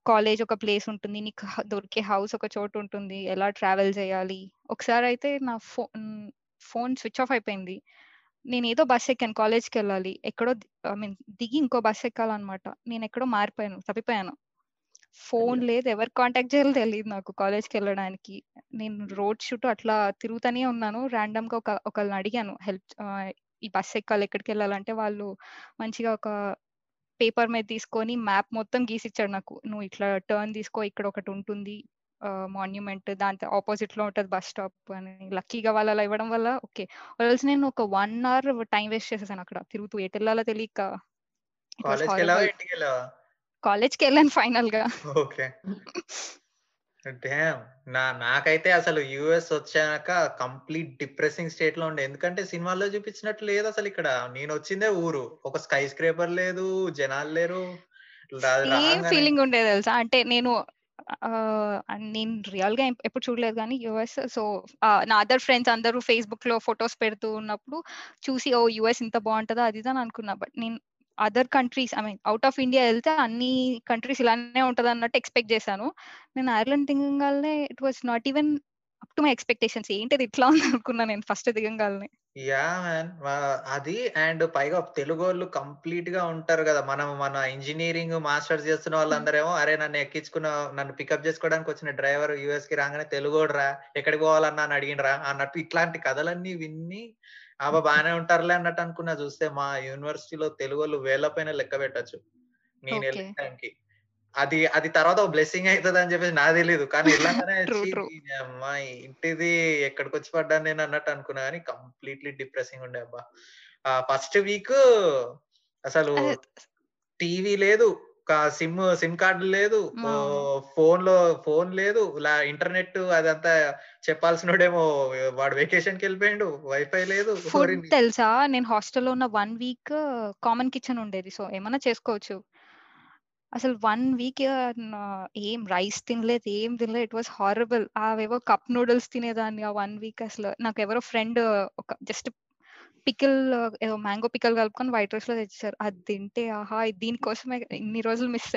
కాలేజ్ ఒక ప్లేస్ ఉంటుంది నీకు దొరికే హౌస్ ఒక చోటు ఉంటుంది ఎలా ట్రావెల్ చేయాలి. ఒకసారి అయితే నా ఫోన్ ఫోన్ స్విచ్ ఆఫ్ అయిపోయింది. నేను ఏదో బస్ ఎక్కాను కాలేజ్కి వెళ్ళాలి ఎక్కడో ఐ మీన్ దిగి ఇంకో బస్ ఎక్కాలన్నమాట నేను ఎక్కడో మారిపోయాను తప్పిపోయాను. ఫోన్. లేదు ఎవరు కాంటాక్ట్ చేయాలో తెలియదు నాకు కాలేజ్కి వెళ్ళడానికి నేను రోడ్ చుట్టూ అట్లా తిరుగుతూనే ఉన్నాను. ర్యాండమ్గా ఒక ఒకళ్ళని అడిగాను హెల్ప్ ఈ బస్ ఎక్కాలి ఎక్కడికి వెళ్ళాలంటే వాళ్ళు మంచిగా ఒక పేపర్ మీద తీసుకొని మ్యాప్ మొత్తం గీసిచ్చాడు నాకు. నువ్వు ఇట్లా టర్న్ తీసుకో ఇక్కడ ఒకటి ఉంటుంది మాన్యుమెంట్ దాని ఆపోజిట్లో ఉంటది బస్ స్టాప్ అని. లక్కీగా వాళ్ళు అలా ఇవ్వడం వల్ల ఓకే వాళ్ళసి నేను ఒక వన్ అవర్ టైం వేస్ట్ చేసేసాను అక్కడ. తిరుగుతూ ఎటు వెళ్ళాలో తెలియక వెళ్ళావా? కాలేజ్కి వెళ్ళాను ఫైనల్గా ఓకే నా నాకైతే అసలు యుఎస్ వచ్చాక కంప్లీట్ డిప్రెసింగ్ స్టేట్లో ఉండే. ఎందుకంటే సినిమాల్లో చూపించినట్లు లేదు అసలు ఇక్కడ. నేను వచ్చిందే ఊరు. ఒక స్కై స్క్రేపర్ లేదు జనాలు లేరు. ఫీలింగ్ ఉండేది తెలుసా? అంటే నేను నేను రియల్గా ఎప్పుడు చూడలేదు కానీ యుఎస్ సో నా అదర్ ఫ్రెండ్స్ అందరూ ఫేస్బుక్లో ఫొటోస్ పెడుతూ ఉన్నప్పుడు చూసి ఓ యుఎస్ ఇంత బాగుంటుందా? అది అని అనుకున్నా. బట్ నేను other countries I mean out of India వెళ్తే అన్ని కంట్రీస్ ఇలానే ఉంటుంది అన్నట్టు ఎక్స్పెక్ట్ చేశాను. నేను Ireland దిగంగానే it was not even up to my expectations. ఏంటిది ఇట్లా ఉంది అనుకున్నా నేను ఫస్ట్ దిగంగానే యా మ్యాన్ అది అండ్ పైగా తెలుగు వాళ్ళు కంప్లీట్గా ఉంటారు కదా. మనం మన ఇంజనీరింగ్ మాస్టర్స్ చేస్తున్న వాళ్ళందరేమో అరే నన్ను ఎక్కించుకున్న నన్ను పికప్ చేసుకోవడానికి వచ్చిన డ్రైవర్ యుఎస్కి రాగానే తెలుగోడురా ఎక్కడికి పోవాలన్నా అని అడిగినరా అన్నట్టు ఇట్లాంటి కథలన్నీ విన్ని అబ్బా బాగానే ఉంటారులే అన్నట్టు అనుకున్నా. చూస్తే మా యూనివర్సిటీలో తెలుగు వాళ్ళు వేళ్ళ పైన లెక్క పెట్టచ్చు. నేను టైంకి. అది అది తర్వాత బ్లెస్సింగ్ అవుతుంది అని చెప్పేసి నాకు తెలియదు కానీ అమ్మాయి ఇంటిది ఎక్కడికి వచ్చి పడ్డాను నేను అన్నట్టు అనుకున్నా కానీ కంప్లీట్లీ డిప్రెసింగ్ ఉండే అబ్బా. ఫస్ట్ వీక్ అసలు టీవీ లేదు సిమ్ సిమ్ కార్డు లేదు. ఫోన్లో ఫోన్ లేదు ఇంటర్నెట్ అదంతా చెప్పాల్సినోడేమో వాడు వెకేషన్కి వెళ్ళిపోయిండు వైఫై లేదు. తెలుసా? నేను హాస్టల్లో ఉన్న వన్ వీక్ కామన్ కిచెన్ ఉండేది. సో ఏమన్నా చేసుకోవచ్చు. అసలు వన్ వీక్ ఏం రైస్ తినలేదు ఏం తినలేదు. ఇట్ వాస్ హారబుల్ అవేవో కప్ నూడిల్స్ తినేదాన్ని ఆ వన్ వీక్ అసలు. నాకు ఎవరో ఫ్రెండ్ ఒక జస్ట్ పికిల్ ఏదో మ్యాంగో పికిల్ కలుపుకొని వైట్ రైస్లో తెచ్చారు అది తింటే ఆహా దీనికోసమే ఇన్ని రోజులు మిస్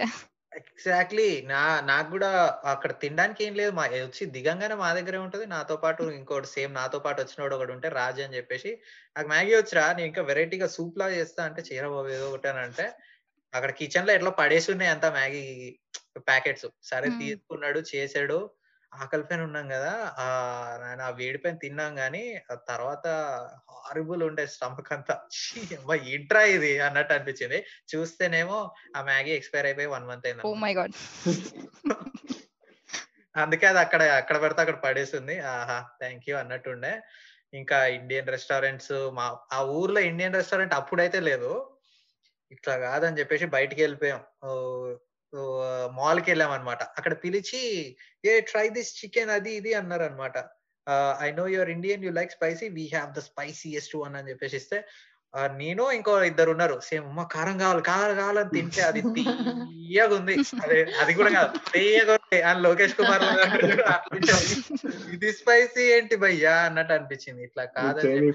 ఎగ్జాక్ట్లీ నా నాకు కూడా అక్కడ తినడానికి ఏం లేదు. మా వచ్చి దిగంగానే మా దగ్గరే ఉంటుంది. నాతో పాటు ఇంకోటి సేమ్ నాతో పాటు వచ్చినోడు ఒకటి ఉంటే రాజు అని చెప్పేసి నాకు మ్యాగీ వచ్చిరా నేను ఇంకా వెరైటీగా సూప్ లా చేస్తా అంటే చీరబాబు ఏదో ఒకటి అని అంటే అక్కడ కిచెన్లో ఎట్లా పడేసి ఉన్నాయి అంతా మ్యాగీ ప్యాకెట్స్. సరే. తీసుకున్నాడు చేసాడు. ఆకలి పైన ఉన్నాం కదా ఆ నేను ఆ వేడి పైన తిన్నాం గానీ ఆ తర్వాత హారిబుల్ ఉండే స్టమక్ అంతా. ఏంట్రా ఇది అన్నట్టు అనిపించింది. చూస్తేనేమో ఆ మ్యాగీ ఎక్స్పైర్ అయిపోయి వన్ మంత్ అయింది ఓ మై గాడ్ అందుకే అది అక్కడ అక్కడ పెడితే అక్కడ పడేసింది. ఆహా థ్యాంక్ యూ అన్నట్టుండే. ఇంకా ఇండియన్ రెస్టారెంట్స్ మా ఆ ఊర్లో ఇండియన్ రెస్టారెంట్ అప్పుడైతే లేదు. ఇట్లా కాదని చెప్పేసి బయటికి వెళ్ళిపోయాం. మాల్కి వెళ్ళాం అనమాట అక్కడ పిలిచి ఏ ట్రై దిస్ చికెన్ అది ఇది అన్నారు అనమాట I know your Indian you like spicy we have the spiciest one అని చెప్పేసి ఇస్తే నేను ఇంకో ఇద్దరు ఉన్నారు. సేమ్ అమ్మ కారం కావాలి కారం కావాలని తింటే అది తీయగా ఉంది అదే అది కూడా కాదు. తీయగా ఉంది అని లోకేష్ కుమార్. ఇది స్పైసీ ఏంటి భయ్యా అన్నట్టు అనిపించింది. ఇట్లా కాదని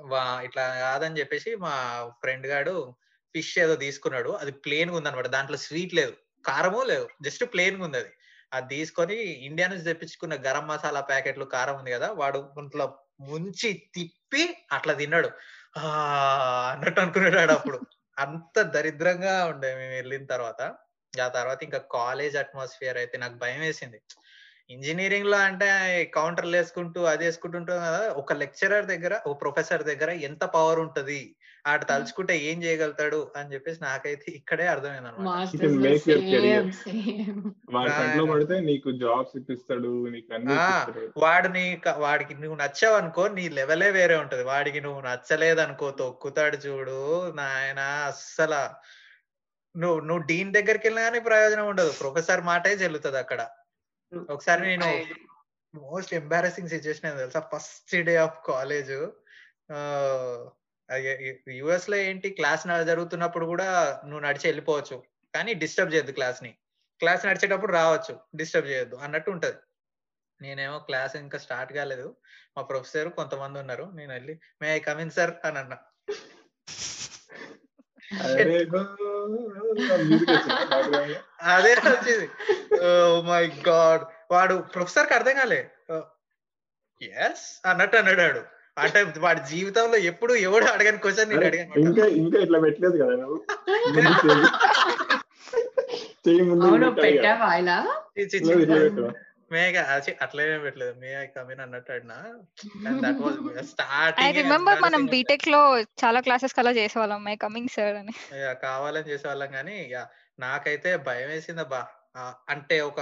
వా- ఇట్లా కాదని చెప్పేసి మా ఫ్రెండ్ గాడు ఫిష్ ఏదో తీసుకున్నాడు. అది ప్లేన్గా ఉంది దాంట్లో స్వీట్ లేదు. కారము లేదు. జస్ట్ ప్లేన్గా ఉంది అది. అది తీసుకొని ఇండియా నుంచి తెప్పించుకున్న గరం మసాలా ప్యాకెట్లు కారం ఉంది కదా వాడు ఇంట్లో ముంచి తిప్పి అట్లా తిన్నాడు. ఆ అన్నట్టు అనుకున్నాడు అప్పుడు. అంత దరిద్రంగా ఉండే మేము వెళ్ళిన తర్వాత. ఆ తర్వాత ఇంకా కాలేజ్ అట్మాస్ఫియర్ అయితే నాకు భయం వేసింది. ఇంజనీరింగ్లో అంటే కౌంటర్లు వేసుకుంటూ అది వేసుకుంటుంటాం కదా. ఒక లెక్చరర్ దగ్గర ఒక ప్రొఫెసర్ దగ్గర ఎంత పవర్ ఉంటది? ఆడ తలుచుకుంటే ఏం చేయగలుగుతాడు? అని చెప్పేసి నాకైతే ఇక్కడే అర్థమైంది అనమాట నీకు జాబ్స్ ఇప్పిస్తాడు నీకు అన్ని ఆ, ఇప్పిస్తాడు. వాడు నీ క- వాడికి నువ్వు నచ్చావు అనుకో నీ లెవెలే వేరే ఉంటది. వాడికి నువ్వు నచ్చలేదు అనుకో తొక్కుతాడు చూడు నాయన అస్సలు. నువ్వు నువ్వు డీన్ దగ్గరికి వెళ్ళినా కానీ ప్రయోజనం ఉండదు. ప్రొఫెసర్ మాటే చెల్లుతుంది అక్కడ. ఒకసారి నేను మోస్ట్ ఎంబారసింగ్ సిచ్యువేషన్ తెలుసా? ఫస్ట్ డే ఆఫ్ కాలేజ్ యుఎస్లో ఏంటి? క్లాస్ జరుగుతున్నప్పుడు కూడా నువ్వు నడిచి వెళ్ళిపోవచ్చు. కానీ డిస్టర్బ్ చేయొద్దు క్లాస్ని క్లాస్ నడిచేటప్పుడు రావచ్చు. డిస్టర్బ్ చేయొద్దు. అన్నట్టు ఉంటది. నేనేమో క్లాస్ ఇంకా స్టార్ట్ కాలేదు. మా ప్రొఫెసర్ కొంతమంది ఉన్నారు. నేను వెళ్ళి మే ఐ కమిన్ సార్ అని అన్నా అరే హో, music వచ్చిందా background లో? అదే వచ్చింది. మై గాడ్ వాడు ప్రొఫెసర్కి అర్థం కాలే. ఎస్ అన్నట్టు అన్నాడు. అంటే వాడి జీవితంలో ఎప్పుడు ఎవడు అడగని క్వశ్చన్ నేను అడిగాను ఇంకా ఇంకా ఇట్లా పెట్టలేదు కదా నువ్వు. పెట్టావా ఇలా? మేఘ అట్లనే పెట్టలేదు. మే ఐ కమిన్ అన్నట్టు అడినా దట్ ఐ స్టార్టింగ్ రిమెంబర్ మనం బీటెక్లో చాలా క్లాసెస్ కలా చేసేవాళ్ళం. మై కమింగ్ సార్ అని. కావాలని చేసేవాళ్ళం కానీ ఇక నాకైతే భయం వేసింది అబ్బా అంటే ఒక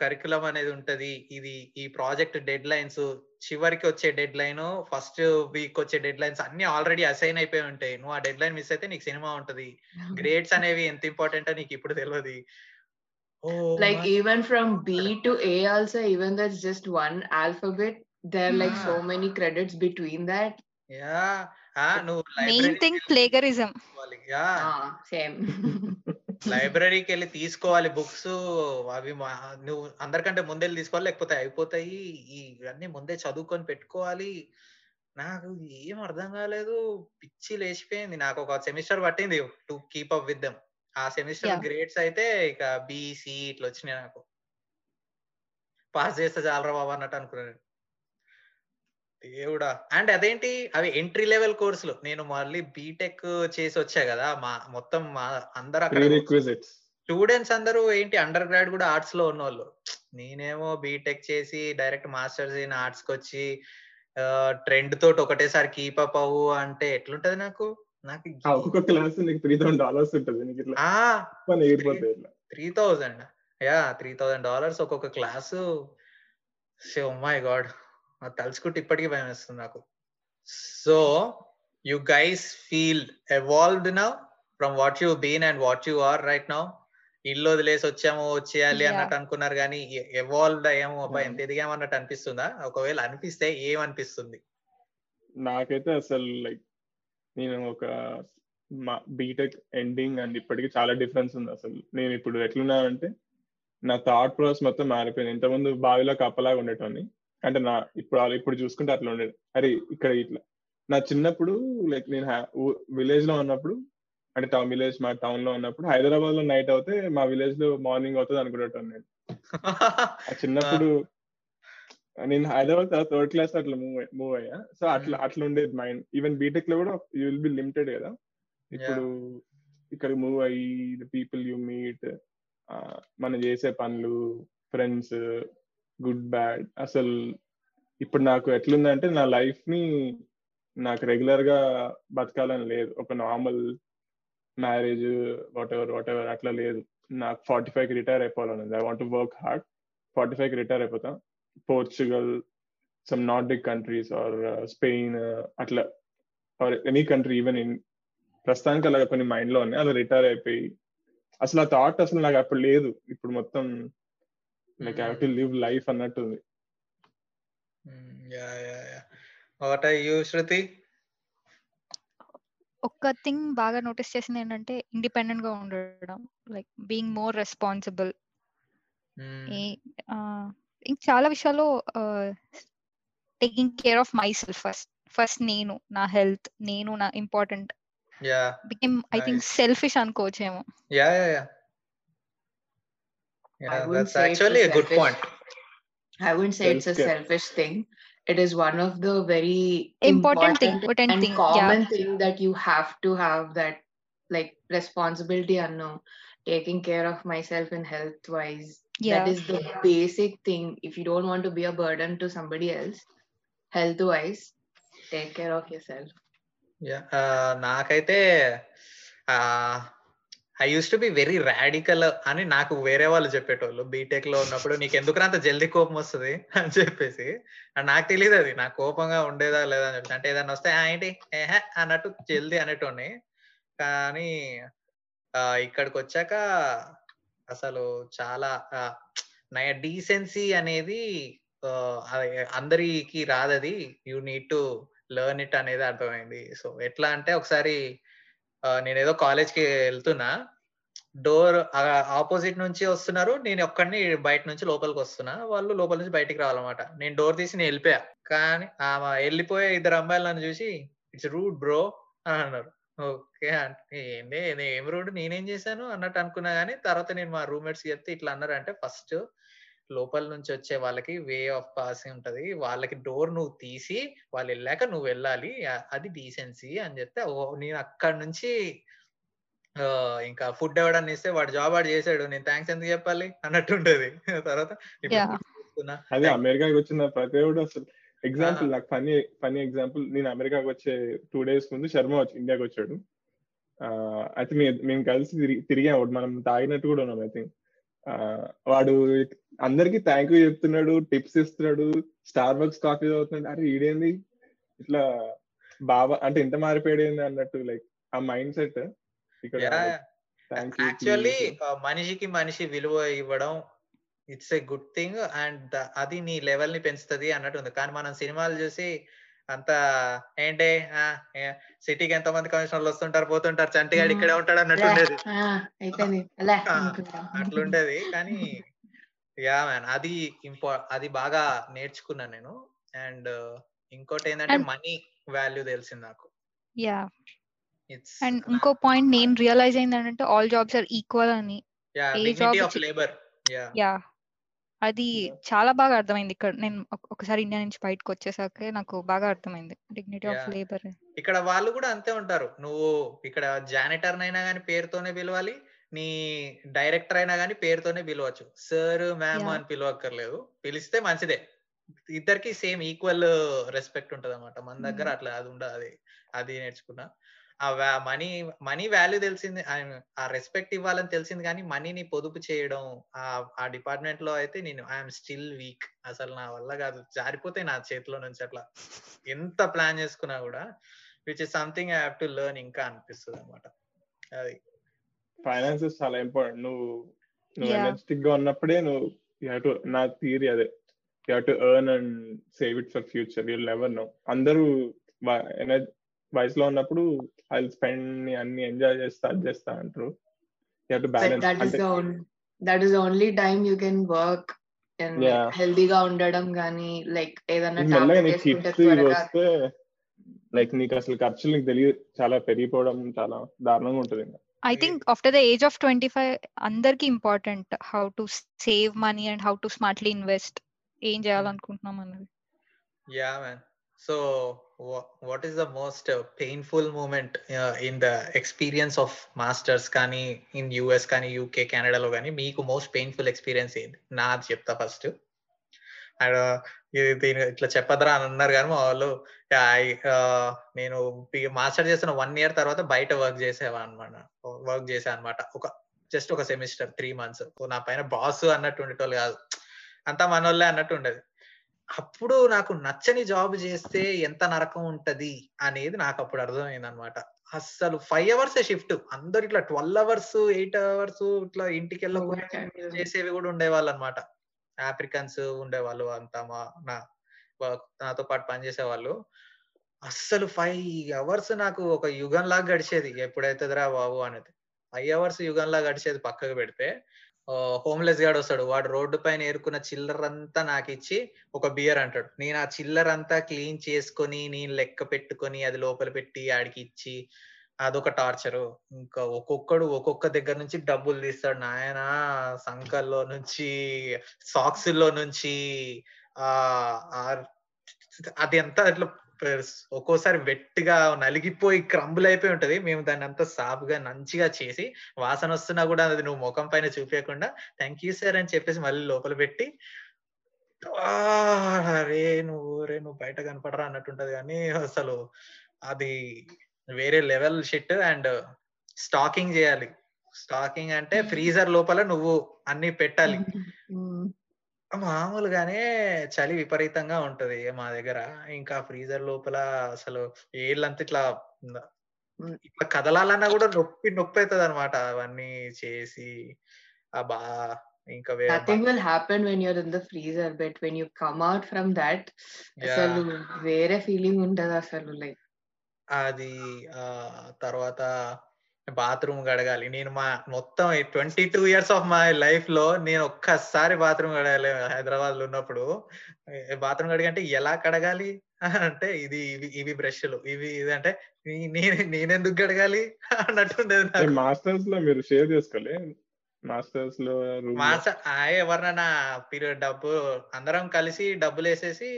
కరికులం అనేది ఉంటది. ఇది ఈ ప్రాజెక్ట్ డెడ్ లైన్స్ చివరికి వచ్చే డెడ్ లైన్ ఫస్ట్ వీక్ వచ్చే డెడ్ లైన్స్ అన్ని ఆల్రెడీ అసైన్ అయిపోయి ఉంటాయి. నువ్వు ఆ డెడ్ లైన్ మిస్ అయితే నీకు సినిమా ఉంటది. గ్రేడ్స్ అనేవి ఎంత ఇంపార్టెంట్ నీకు ఇప్పుడు తెలియదు oh like even from B to A also, even it's just one alphabet, there are like so Ah. many credits between that. Yeah నువ్వు main thing plagiarism yeah Ah, same. లైబ్రరీకి వెళ్ళి తీసుకోవాలి books అవి మా- నువ్వు అందరికంటే ముందే తీసుకోవాలి లేకపోతే అయిపోతాయి. ఇవన్నీ ముందే చదువుకొని పెట్టుకోవాలి. నాకు ఏం అర్థం కాలేదు. పిచ్చి లేచిపోయింది. నాకు ఒక సెమిస్టర్ పట్టింది. To keep up with them ఆ సెమిస్టర్. గ్రేడ్స్ అయితే ఇక బిసి ఇట్లా వచ్చినాయి నాకు. పాస్ చేస్తే చాలరా బాబా అన్నట్టు అనుకున్నాను దేవుడా. అండ్ అదేంటి? అవి ఎంట్రీ లెవెల్ కోర్సులు నేను మళ్ళీ బీటెక్ చేసి వచ్చా కదా. మా మొత్తం మా అందరు అక్కడ. స్టూడెంట్స్ అందరూ ఏంటి? అండర్ గ్రాడ్ కూడా ఆర్ట్స్లో ఉన్నోళ్ళు. నేనేమో బీటెక్ చేసి డైరెక్ట్ మాస్టర్స్ ఇన్ ఆర్ట్స్కి వచ్చి ట్రెండ్ తోటి ఒకటేసారి కీప్ అప్ అవ్వు అంటే ఎట్లుంటది నాకు? నాకు ఆ ఒక్కొక్క క్లాస్ నీకు త్రీ థౌసండ్ డాలర్స్ ఉంటుంది నీకు ఇట్లా ఆ పని ఎగిరిపోతాయి ఇట్లా. Three thousand yeah three thousand dollars ఒక్కొక్క క్లాసు సో మై గాడ్ అది తలుచుకుంటే ఇప్పటికీ భయం వేస్తుంది నాకు. So you guys feel evolved now from what you been and what you are right now ఇల్లు వదిలేసి వచ్చాము వచ్చేయాలి. అన్నట్టు అనుకున్నారు కానీ ఎవాల్వ్డ్ అయ్యాము అబ్బా Yeah. ఎంత ఎదిగాము అన్నట్టు అనిపిస్తుందా? ఒకవేళ అనిపిస్తే ఏమనిపిస్తుంది? నాకైతే అసలు లైక్ నేను ఒక మా బీటెక్ ఎండింగ్ అండ్ ఇప్పటికి చాలా డిఫరెన్స్ ఉంది అసలు. నేను ఇప్పుడు ఎట్లున్నానంటే నా థాట్ ప్రాసెస్ మొత్తం మారిపోయింది. ఇంతకుముందు బావిలో కప్పలాగా ఉండేటోని అంటే నా ఇప్పుడు ఇప్పుడు చూసుకుంటే అట్లా ఉండేది. అరే ఇక్కడ ఇట్లా. నా చిన్నప్పుడు లైక్ నేను విలేజ్లో ఉన్నప్పుడు అంటే టౌన్ విలేజ్ మా టౌన్లో ఉన్నప్పుడు హైదరాబాద్లో నైట్ అవుతే మా విలేజ్లో మార్నింగ్ అవుతుంది అనుకునేటోని నేను. చిన్నప్పుడు నేను హైదరాబాద్ తర్వాత థర్డ్ క్లాస్ అట్లా మూవ్ మూవ్ అయ్యా. సో అట్లా అట్లా ఉండేది మైండ్. ఈవెన్ బీటెక్లో కూడా యూ విల్ బి లిమిటెడ్ కదా. ఇప్పుడు ఇక్కడ మూవ్ అయ్యి ద పీపుల్ యూ మీట్ మనం చేసే పనులు ఫ్రెండ్స్ గుడ్ బ్యాడ్ అసలు ఇప్పుడు నాకు ఎట్లుందంటే నా లైఫ్ని నాకు రెగ్యులర్గా బతకాలని లేదు. ఒక normal marriage whatever whatever అట్లా లేదు. నాకు ఫార్టీ ఫైవ్కి రిటైర్ అయిపోవాలని I want work hard forty ఫైవ్కి రిటైర్ అయిపోతా. Portugal some Nordic countries or Spain అట్లా or any country even in ప్రస్తుతానికి అలా కొన్ని మైండ్లో ఉన్నాయి. అలా రిటైర్ అయిపోయి అసలు ఆ థాట్ అసలు నాకు అప్పుడు లేదు. ఇప్పుడు మొత్తం like have to live life అన్నట్టు ఉంది yeah yeah yeah what are you Shruti ఒక్క థింగ్ బాగా నోటీస్ చేసింది ఏంటంటే ఇండిపెండెంట్గా ఉండడం. లైక్ బీయింగ్ మోర్ రెస్పాన్సిబుల్ ఇంక చాలా విషయాల్లో taking care of myself first first నేను నా హెల్త్ నేను నా important yeah became I think Nice. Selfish అనుకోవచ్చేమో yeah yeah yeah Yeah, wouldn't that's say it's a actually a good selfish- point. I wouldn't say it's a Self-care. selfish thing. It is one of the very Important thing, important and thing, yeah. common thing that you have to have that like responsibility and know Taking care of myself in health wise. Yeah. That is the basic thing. If you don't want to be a burden to somebody else, health wise, take care of yourself. Yeah నాకైతే I use to be very radical అని నాకు వేరే వాళ్ళు చెప్పేటోళ్ళు బీటెక్లో ఉన్నప్పుడు నీకు ఎందుకు అంత జల్దీ కోపం వస్తుంది అని చెప్పేసి అండ్ నాకు తెలియదు అది నాకు కోపంగా ఉండేదా లేదా అని చెప్పి అంటే ఏదైనా వస్తే "ఆ, ఏంటి ఏహే అన్నట్టు జల్దీ అనేటోని కానీ ఇక్కడికి వచ్చాక అసలు చాలా నయ డీసెన్సీ అనేది అందరికి రాదది. You need to learn it అనేది అర్థమైంది. సో ఎట్లా అంటే ఒకసారి నేను ఏదో కాలేజ్కి వెళ్తున్నా. డోర్ ఆపోజిట్ నుంచి వస్తున్నారు. నేను ఒక్కడిని బయట నుంచి లోపలికి వస్తున్నా. వాళ్ళు లోపల నుంచి బయటికి రావాలన్నమాట. నేను డోర్ తీసి నేను వెళ్ళిపోయా. కానీ ఆమె వెళ్ళిపోయే ఇద్దరు అమ్మాయిలు నన్ను చూసి ఇట్స్ రూడ్ బ్రో అని అన్నారు. ఓకే. అంటే ఏంటి ఇది ఏం రూడ్ నేనేం చేశాను అన్నట్టు అనుకున్నా కానీ తర్వాత నేను మా రూమ్మేట్స్ చెప్తే ఇట్లా అన్నారు అంటే ఫస్ట్ లోపల నుంచి వచ్చే వాళ్ళకి వే ఆఫ్ పాసింగ్ ఉంటది. వాళ్ళకి డోర్ నువ్వు తీసి వాళ్ళు వెళ్ళాక నువ్వు వెళ్ళాలి అది డీసెన్సీ అని చెప్తే ఓ నేను అక్కడ నుంచి ఇంకా ఫుడ్ ఎవడన్నా ఇస్తే వాడు జాబ్ వాడు చేశాడు నేను థ్యాంక్స్ ఎందుకు చెప్పాలి అన్నట్టు ఉంటది తర్వాత ఇప్పుడు తీసుకున్నా, అదే అమెరికాకి వచ్చిన ప్రతి అసలు ఎగ్జాంపుల్ నాకు ఫనీ ఫనీ ఎగ్జాంపుల్ నేను అమెరికాకి వచ్చే టూ డేస్ ముందు శర్మ వచ్చి ఇండియాకి వచ్చాడు. అయితే మేము కలిసి తిరిగి మనం తాగినట్టు కూడా ఉన్నాం ఐ థింక్ వాడు అందరికి థ్యాంక్ యూ చెప్తున్నాడు టిప్స్ ఇస్తున్నాడు స్టార్ బక్స్ కాఫీ తాగుతున్నాడు. అరే ఈడేంది? ఇట్లా బాబా అంటే ఎంత మారిపోయాడు అన్నట్టు లైక్ ఆ మైండ్ సెట్ ఇక్కడ యాక్చువల్లీ మనిషికి మనిషి విలువ ఇవ్వడం it's a good thing and అది నీ లెవెల్ని పెంచుతుంది అన్నట్టు ఉంది. కానీ మనం సినిమాలు చూసి అంత ఏంటి సిటీకి ఎంత మంది కమిషనర్లు వస్తుంటారు పోతుంటారు చంటిగాడు ఇక్కడే ఉంటాడు అన్నట్టు ఉండేది. ఆ, అయిపోయింది. అలా ఆ, అనుకుంటా. అట్లుంటది కానీ యా మ్యాన్ అది ఇంపా అది బాగా నేర్చుకున్నాను నేను. అండ్ ఇంకోటి ఏంటంటే మనీ వాల్యూ తెలిసింది నాకు. యా. అండ్ ఇంకో పాయింట్ నేను రియలైజ్ అయింది ఏంటంటే ఆల్ జాబ్స్ ఆర్ ఈక్వల్ అని. Yeah labour yeah. యా. అది చాలా బాగా అర్థమైంది. ఇక్కడ నేను ఒక- ఒకసారి ఇండియా నుంచి బయటకు వచ్చేసాకే నాకు బాగా అర్థమైంది. Dignity of. లేబర్ ఇక్కడ వాళ్ళు కూడా అంతే ఉంటారు. నువ్వు ఇక్కడ జానిటర్ అయినా కానీ పేరుతోనే పిలవాలి నీ డైరెక్టర్ అయినా కానీ పేరుతోనే పిలవచ్చు. Sir ma'am. అని పిలవక్కర్లేదు. పిలిస్తే మంచిదే. ఇద్దరికి సేమ్ ఈక్వల్ రెస్పెక్ట్ ఉంటది అనమాట మన దగ్గర Mhm. అట్లా అది ఉండదు అది అది నేర్చుకున్నా. ఆ మనీ మనీ వాల్యూ తెలిసింది. ఆ రెస్పెక్ట్ ఇవ్వాలని తెలిసింది కానీ మనీని పొదుపు చేయడం ఆ ఆ డిపార్ట్మెంట్లో అయితే నేను ఐఎమ్ స్టిల్ వీక్. అసలు నా వల్ల కాదు. జారిపోతే నా చేతిలో నుంచి అట్లా. ఎంత ప్లాన్ చేసుకున్నా కూడా which is something I have to learn ఇంకా అనిపిస్తుంది అనమాట అది. ఫైనాన్సెస్ చాలా ఇంపార్టెంట్ నువ్వు నువ్వు. ఎనర్జెటిక్గా ఉన్నప్పుడే నువ్వు యూ టు నా థియరీ అదే. You to earn and save it for future you never know అందరూ ఎనర్జీ వయసులో ఉన్నప్పుడు ఐ స్పెండ్ అన్ని ఎంజాయ్ చేస్తా అది చేస్తా అంటారు. You to only time you can work and Yeah. హెల్దీగా ఉండడం కానీ లైక్ ఏదైనా వస్తే లైక్ నీకు అసలు ఖర్చులు నీకు తెలియదు. చాలా పెరిగిపోవడం చాలా దారుణంగా ఉంటుంది ఇంకా. I think after the age of twenty five అందరికి important how to save money and how to smartly invest ఏం చేయాలనుకుంటున్నాం అన్నది? Yeah man so what is the most painful moment in the experience of masters కానీ in US కానీ UK కెనడాలో కానీ మీకు most painful experience ఏంటి నాది చెప్తా ఫస్ట్ అండ్ uh, ఇది దీని ఇట్లా చెప్పద్రా అని అన్నారు కానీ మా వాళ్ళు నేను మాస్టర్ చేస్తున్న వన్ ఇయర్ తర్వాత బయట వర్క్ చేసేవా అనమాట వర్క్ చేసా అనమాట ఒక జస్ట్ ఒక సెమిస్టర్ త్రీ మంత్స్ నా పైన బాస్ అన్నట్టు ఉండేటోళ్ళు కాదు. అంతా మనోళ్ళే అన్నట్టు ఉండేది అప్పుడు నాకు నచ్చని జాబ్ చేస్తే ఎంత నరకం ఉంటది అనేది నాకు అప్పుడు అర్థమైంది అనమాట అస్సలు ఫైవ్ అవర్స్ షిఫ్ట్ అందరు ఇట్లా ట్వెల్వ్ అవర్స్ ఎయిట్ అవర్స్ ఇట్లా ఇంటికి వెళ్ళకుండా చేసేవి కూడా ఉండేవాళ్ళు అనమాట ఆఫ్రికన్స్ ఉండేవాళ్ళు అంతా మా నా నాతో పాటు పనిచేసే వాళ్ళు అస్సలు ఫైవ్ అవర్స్ నాకు ఒక యుగం లాగా గడిచేది. ఎప్పుడైతుందిరా బాబు అనేది. ఫైవ్ అవర్స్ యుగం లాగా గడిచేది పక్కకు పెడితే. హోమ్లెస్ గాడు వస్తాడు. వాడు రోడ్డు పైన ఏరుకున్న చిల్లర అంతా నాకు ఇచ్చి ఒక బియర్ అంటాడు. నేను ఆ చిల్లర అంతా క్లీన్ చేసుకొని నేను లెక్క పెట్టుకొని అది లోపల పెట్టి ఆడికి ఇచ్చి అదొక టార్చరు. ఇంకా ఒక్కొక్కడు ఒక్కొక్క దగ్గర నుంచి డబ్బులు తీస్తాడు. నాయన సంకల్లో నుంచి సాక్స్లో నుంచి ఆ అది అంతా అట్లా ఒక్కోసారి వెట్టిగా నలిగిపోయి క్రంబుల్ అయిపోయి ఉంటది. మేము దాన్ని అంతా సాఫ్గా మంచిగా చేసి వాసన వస్తున్నా కూడా అది నువ్వు ముఖం పైన చూపించకుండా థ్యాంక్ యూ సార్ అని చెప్పేసి మళ్ళీ లోపల పెట్టి "ఆ, రే నువ్వు రే నువ్వు బయట కనపడరా అన్నట్టుంటది. కానీ అసలు అది వేరే లెవెల్ షిట్ అండ్ స్టాకింగ్ చేయాలి. స్టాకింగ్ అంటే ఫ్రీజర్ లోపల నువ్వు అన్ని పెట్టాలి. మామూలుగానే చలి విపరీతంగా ఉంటది మా దగ్గర. ఇంకా ఫ్రీజర్ లోపల అసలు ఏళ్ళంతా ఇట్లా. ఇట్లా కదలాలన్నా కూడా నొప్పి నొప్పి అవుతుంది అనమాట అవన్నీ చేసి. ఆ బా ఇంకా వే- Nothing will happen when you're in the freezer, but when you come out from that, అసలు వేరే ఫీలింగ్ ఉంటది అసలు లైక్ అది తర్వాత బాత్రూమ్ గడగాలి నేను మా మొత్తం twenty two years of my లైఫ్లో నేను ఒక్కసారి బాత్రూమ్ గడగాలి హైదరాబాద్లో ఉన్నప్పుడు బాత్రూమ్ గడిగంటే ఎలా కడగాలి అంటే ఇది ఇవి ఇవి బ్రష్లు. ఇవి ఇది అంటే నేను నేనెందుకు గడగాలి అన్నట్టుండేది మాస్టర్స్లో మీరు షేర్ చేసుకోలే. మాస్టర్స్లో. room లో. మాస ఎవరినైనా పీరియడ్ డబ్బు అందరం కలిసి డబ్బులు వేసేసి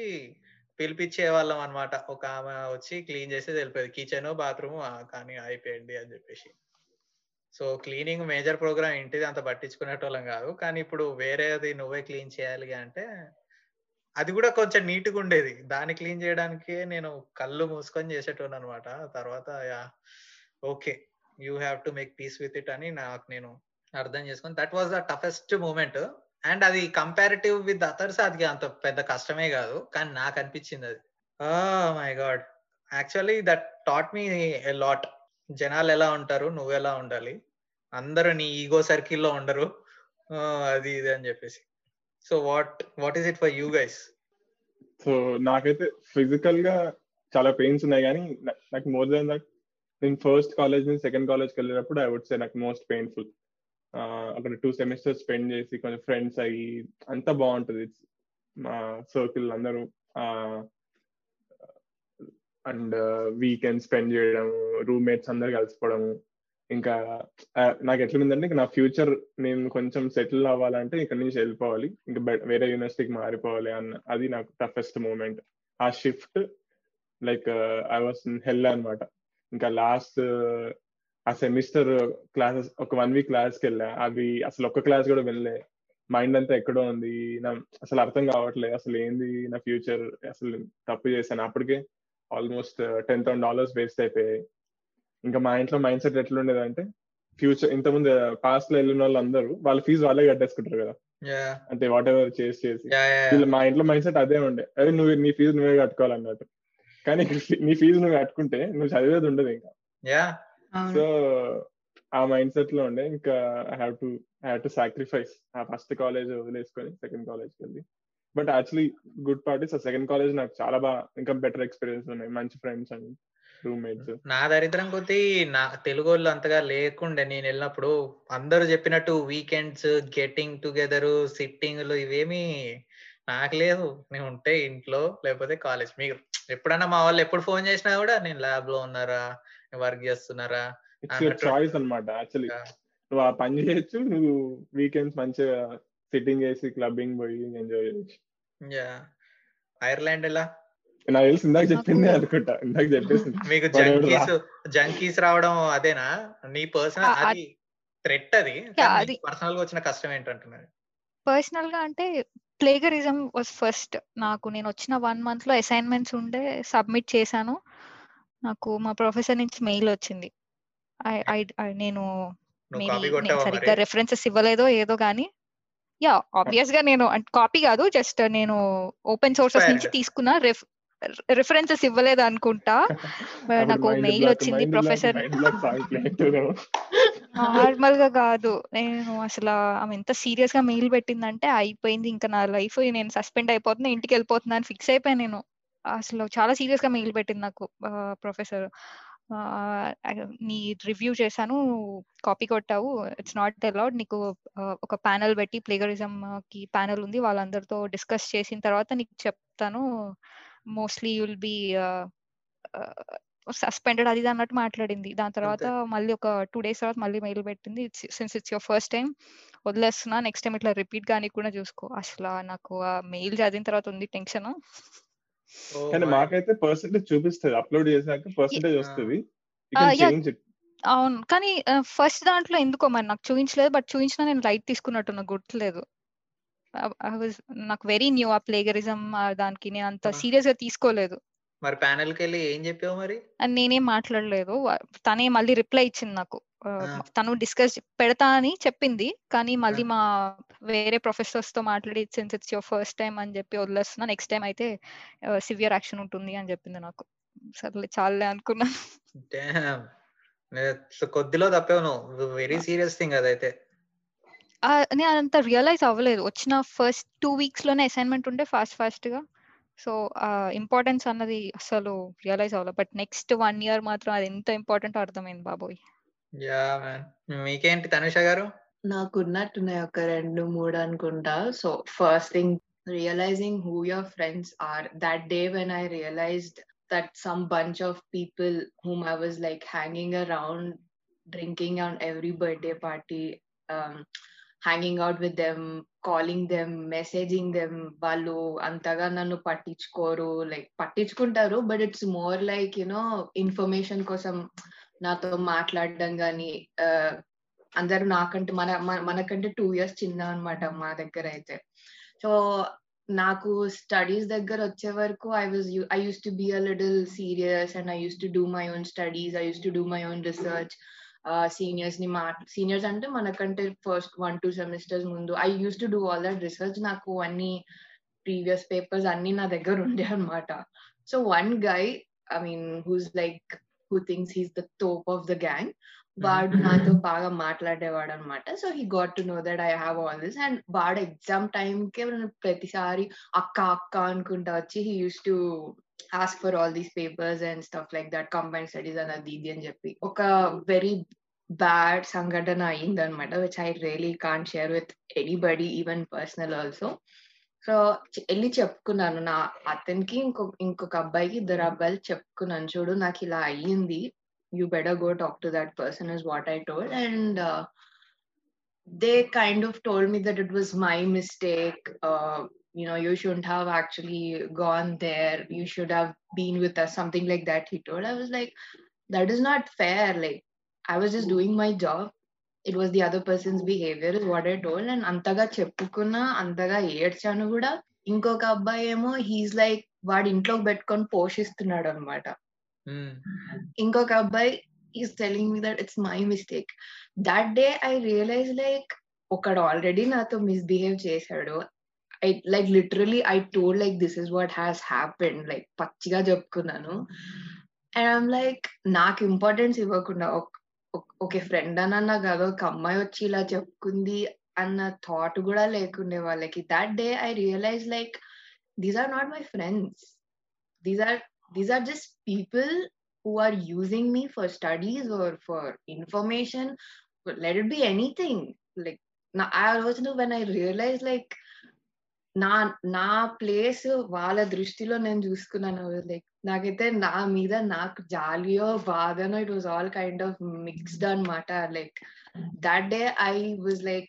పిలిపించే వాళ్ళం అనమాట ఒక ఆమె వచ్చి క్లీన్ చేసి వెళ్ళిపోయేది. కిచెన్ బాత్రూమ్ కానీ అయిపోయింది అని చెప్పేసి. సో క్లీనింగ్ మేజర్ ప్రోగ్రామ్ ఇంటిది అంత పట్టించుకునేటోళ్ళం కాదు. కానీ ఇప్పుడు వేరేది నువ్వే క్లీన్ చేయాలి అంటే అది కూడా కొంచెం నీట్గా ఉండేది. దాన్ని క్లీన్ చేయడానికి నేను కళ్ళు మూసుకొని చేసేటోను అనమాట తర్వాత okay you have to make peace with it అని నాకు నేను అర్థం చేసుకుని that was the toughest moment. And అది కంపారిటివ్ విత్ అదర్స్ అది అంత పెద్ద కష్టమే కాదు కానీ నాకు అనిపించింది అది. My God actually that taught me a lot జనాలు ఎలా ఉంటారు నువ్వు ఎలా ఉండాలి అందరూ నీ ఈగో సర్కిల్లో ఉండరు. Oh, అది ఇది అని చెప్పేసి. So what what is it for you guys so నాకైతే ఫిజికల్గా చాలా పెయిన్స్ ఉన్నాయి కానీ నాకు మోర్ దాన్ దట్ నేను ఫస్ట్ కాలేజ్ నుంచి సెకండ్ కాలేజ్కి వెళ్ళినప్పుడు ఐ వుడ్ సే నాకు మోస్ట్ పెయిన్ఫుల్ అక్కడ టూ సెమిస్టర్స్ స్పెండ్ చేసి కొంచెం ఫ్రెండ్స్ అయ్యి అంతా బాగుంటుంది. మా సర్కిల్ అందరూ. అండ్ వీకెండ్ స్పెండ్ చేయడం రూమ్మేట్స్ అందరు కలిసిపోవడము ఇంకా నాకు ఎట్లుందంటే ఇంకా నా ఫ్యూచర్ నేను కొంచెం సెటిల్ అవ్వాలంటే ఇక్కడ నుంచి వెళ్ళిపోవాలి. ఇంకా వేరే యూనివర్సిటీకి మారిపోవాలి అన్న అది నాకు టఫెస్ట్ మూమెంట్ ఆ shift like I was hell అన్నమాట. ఇంకా లాస్ట్ ఆ సెమిస్టర్ క్లాసెస్ ఒక వన్ వీక్ క్లాస్కి వెళ్ళా. అవి అసలు ఒక్క క్లాస్ కూడా వెళ్ళలే. మైండ్ అంతా ఎక్కడో ఉంది. నా అసలు అర్థం కావట్లేదు అసలు ఏంది నా ఫ్యూచర్? అసలు తప్పు చేశాను. అప్పటికే almost ten thousand dollars waste అయిపోయాయి. ఇంకా మా ఇంట్లో మైండ్ సెట్ ఎట్లుండేది అంటే ఫ్యూచర్ ఇంతకుముందు పాస్ట్లో వెళ్ళిన వాళ్ళు అందరూ వాళ్ళ ఫీజు వాళ్ళే కట్టేసుకుంటారు కదా. అంటే వాట్ ఎవర్ చేసి. చేసి వీళ్ళు మా ఇంట్లో మైండ్ సెట్ అదే ఉండే. అదే నువ్వు నీ ఫీజు నువ్వే కట్టుకోవాలన్నట్టు. కానీ నీ ఫీజు నువ్వు కట్టుకుంటే నువ్వు చదివేది ఉండదు ఇంకా. సో ఆ మైండ్ సెట్లో ఉండే. ఇంకా I have to I have to sacrifice ఆ ఫస్ట్ కాలేజ్ వదిలేసుకొని సెకండ్ కాలేజ్కి వెళ్ళి. But actually good part is ఆ సెకండ్ కాలేజ్ నాకు చాలా బాగా ఇంకా బెటర్ ఎక్స్పీరియన్స్ ఉన్నాయి. మంచి ఫ్రెండ్స్ అండ్ రూమ్మేట్స్ నా దరిద్రం కొద్దీ నా తెలుగు వాళ్ళు అంతగా లేకుండే. నేను వెళ్ళినప్పుడు అందరూ చెప్పినట్టు వీకెండ్స్ గెటింగ్ టుగెదర్ సిట్టింగ్లు ఇవేమి నాకు లేదు నేను ఉంటే ఇంట్లో లేకపోతే కాలేజ్ మీకు ఎప్పుడన్నా మా వాళ్ళు ఎప్పుడు ఫోన్ చేసినా కూడా నేను ల్యాబ్లో ఉన్నారా? వర్క్ చేస్తున్నారా? ఇట్స్. చాయిస్ అన్నమాట యాక్చువల్లీ Yeah. నువ్వు ఆ పని చేయొచ్చు నువ్వు వీకెండ్స్ మంచిగా సిట్టింగ్ చేసి క్లబ్బింగ్ పోయి ఎంజాయ్ చేయొచ్చు. యా. ఐర్లాండ్ ఎలా? నాకు తెలిసి ఇందాక చెప్పిందే నాకు- అనుకుంటా ఇందాక చెప్పేసి మీకు జంకీస్ జంకీస్ రావడం అదేనా? నీ పర్సనల్ అది థ్రెట్ అది- పర్సనల్గా వచ్చిన కష్టం ఏంటంటున్నారు? పర్సనల్గా అంటే ప్లేగరిజం వాజ్ ఫస్ట్ నాకు నేను వచ్చిన వన్ మంత్లో అసైన్మెంట్స్ ఉండే సబ్మిట్ చేశాను. నాకు మా ప్రొఫెసర్ నుంచి మెయిల్ వచ్చింది. నేను సరిగ్గా రెఫరెన్సెస్ ఇవ్వలేదో ఏదో కానీ యా ఆబ్వియస్గా నేను కాపీ కాదు జస్ట్ నేను ఓపెన్ సోర్సెస్ నుంచి. తీసుకున్న రిఫరెన్సెస్ ఇవ్వలేదు అనుకుంటా. నాకు మెయిల్ వచ్చింది ప్రొఫెసర్ నార్మల్గా కాదు. నేను అసలు ఆమె ఎంత సీరియస్గా మెయిల్ పెట్టిందంటే అయిపోయింది. ఇంకా నా లైఫ్ నేను సస్పెండ్ అయిపోతున్నా ఇంటికి వెళ్ళిపోతున్నా అని ఫిక్స్ అయిపోయాను నేను. అసలు చాలా సీరియస్గా మెయిల్ పెట్టింది నాకు ప్రొఫెసర్. నీ రివ్యూ చేశాను కాపీ కొట్టావు ఇట్స్ నాట్ అలౌడ్ నీకు ఒక ప్యానల్ పెట్టి ప్లేగరిజం కి ప్యానల్ ఉంది వాళ్ళందరితో డిస్కస్ చేసిన తర్వాత నీకు చెప్తాను మోస్ట్లీ యుల్ బి సస్పెండెడ్ అది అన్నట్టు మాట్లాడింది. దాని తర్వాత. మళ్ళీ ఒక టూ డేస్ తర్వాత మళ్ళీ మెయిల్ పెట్టింది since it's your first time వదిలేస్తున్నా నెక్స్ట్ టైం ఇట్లా రిపీట్ కానీ కూడా చూసుకో. అసలు నాకు ఆ మెయిల్ చదివిన తర్వాత ఉంది టెన్షన్. కానీ మై మాకైతే పర్సెంటేజ్ చూపిస్తుంది అప్లోడ్ చేశాక పర్సెంటేజ్ వస్తుంది. ఇట్ అవును. కానీ ఫస్ట్ దాంట్లో ఎందుకో మరి నాకు చూపించలేదు బట్ చూపించినా నేను లైట్ తీసుకున్నట్టు నాకు గుర్తులేదు నాకు వెరీ న్యూ ఆ ప్లేగరిజం దానికి నేను అంత. సీరియస్గా తీసుకోలేదు. మరి ప్యానెల్కి వెళ్ళి ఏం చెప్పావు మరి? నేనేం మాట్లాడలేదు. తనే మళ్ళీ రిప్లై ఇచ్చింది నాకు. తను డిస్కస్ పెడతా అని చెప్పింది. కానీ మళ్ళీ. మా వేరే ప్రొఫెసర్స్తో మాట్లాడి since it's your first time అని చెప్పి వదిలేస్తున్నా. నెక్స్ట్ టైం అయితే సివియర్ యాక్షన్ ఉంటుంది అని చెప్పింది నాకు. సర్లే చాలే అనుకున్నాను కొద్దిలో తప్పావు నువ్వు. వెరీ సీరియస్ థింగ్ అదైతే. నేను అంత రియలైజ్ అవ్వలేదు. వచ్చిన ఫస్ట్ టూ వీక్స్లోనే అసైన్మెంట్ ఉంటే ఫాస్ట్ ఫాస్ట్గా. సో ఇంపార్టెన్స్ అన్నది అసలు రియలైజ్ అవ్వలేదు. బట్ నెక్స్ట్ వన్ ఇయర్ మాత్రం అది ఎంత ఇంపార్టెంట్ అర్థమైంది బాబోయ్. Yeah man. మీకేంటి తనుష గారు? నాకున్నట్టున్నాయి ఒక రెండు మూడు అనుకుంటా. So first thing realising who your friends are. That day when I realised that some bunch of people whom I was like hanging around drinking on every birthday party hanging out with them calling them messaging them వాళ్ళు అంతగా నన్ను పట్టించుకోరు. Like పట్టించుకుంటారు but it's more like you know information కోసం నాతో మాట్లాడడం కానీ అందరూ నాకంటే మన మన- మనకంటే టూ ఇయర్స్ చిన్న అన్నమాట మా దగ్గర అయితే. సో నాకు స్టడీస్ దగ్గర వచ్చే వరకు I was I use to be a little serious and I use to do my own studies I use to do my own research సీనియర్స్ని మా సీనియర్స్ అంటే మనకంటే ఫస్ట్ వన్ టూ సెమిస్టర్స్ ముందు. I use to do all that research నాకు అన్ని previous papers అన్ని నా దగ్గర ఉండే అనమాట so one guy I mean who's like who thinks he's the top of the gang వాడు నాతో బాగా మాట్లాడేవాడు అనమాట so he got to know that I have all this and వాడు ఎగ్జామ్ టైం కి ప్రతిసారి అక్క అక్క అనుకుంటా వచ్చి he use to ask for all these papers and stuff like that combine studies అని అది ఇది అని చెప్పి. ఒక వెరీ బ్యాడ్ సంఘటన అయిందనమాట which I really can't share with anybody even personal also so వెళ్ళి చెప్పుకున్నాను నా అతనికి ఇంకో ఇంకొక అబ్బాయికి ఇద్దరు అబ్బాయిలు చెప్పుకున్నాను చూడు నాకు ఇలా అయ్యింది go talk to that person is what i told and uh, they kind of told me that it was my mistake uh, you know you shouldn't have actually gone there you should have been with us something like that he told i was like that is not fair like i was just doing my job it was the other person's behavior is what i told. And అంతగా చెప్పుకున్నా అంతగా ఏడ్చాను కూడా ఇంకొక అబ్బాయి ఏమో he's like వాడి ఇంట్లోకి పెట్టుకొని పోషిస్తున్నాడు అనమాట ఇంకొక అబ్బాయి is telling me that it's my mistake that day I realise like ఒకడు ఆల్రెడీ నాతో మిస్బిహేవ్ చేశాడు I like literally I told like this is what has happen like పచ్చిగా చెప్పుకున్నాను అండ్ ఐమ్ లైక్ నాకు ఇంపార్టెన్స్ ఇవ్వకుండా ఓకే ఫ్రెండ్ అన్న కాదు ఒక అమ్మాయి వచ్చి ఇలా చెప్పుకుంది అన్న థాట్ కూడా లేకుండే వాళ్ళకి that day I realise like these are not my friends these are these are just people who are using me for studies or for information but let it be anything like now i also when i realized like నా నా place వాళ్ళ దృష్టిలో నేను చూసుకున్నాను. Like నాకైతే నా మీద నాకు జాలియో బాధనో it was all kind of mixed అనమాట like that day I was like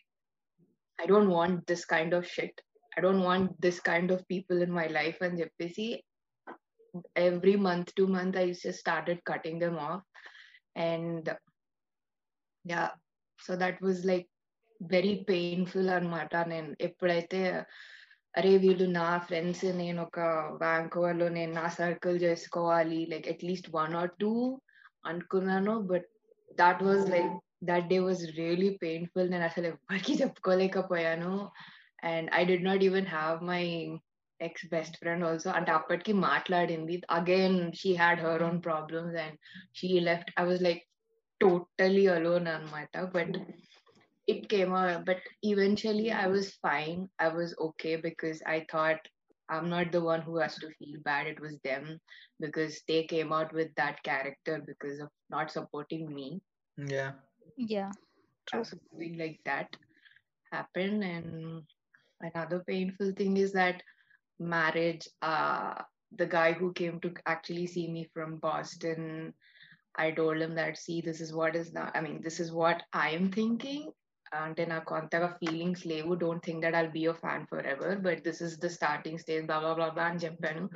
I don't want this kind of shit I don't want this kind of people in my life అని చెప్పేసి every month to month i just started cutting them off. And yeah so that was like very painful అనమాట నేను ఎప్పుడైతే అరే వీళ్ళు నా friends నేను ఒక వ్యాంకోవర్లో నేను నా సర్కిల్ చేసుకోవాలి. Like at least one or two అనుకున్నాను. But that was like that day was really painful నేను అసలు ఎవరికి చెప్పుకోలేకపోయాను. And I did not even have my ex best friend also అంటే అప్పటికి మాట్లాడింది. Again she had her own problems and she left I was like totally alone అనమాట but it came out but eventually i was fine. I was okay because i thought i'm not the one who has to feel bad. It was them because they came out with that character because of not supporting me. Yeah. Yeah. True. something like that happened. And another painful thing is that marriage uh the guy who came to actually see me from boston I told him that, see, this is what is now, I mean, this is what I am thinking. అంటే నాకు అంతగా feelings లేవు. Don't think that I'll be a fan forever but this is the starting stage బాబా బాబా అని చెప్పాను.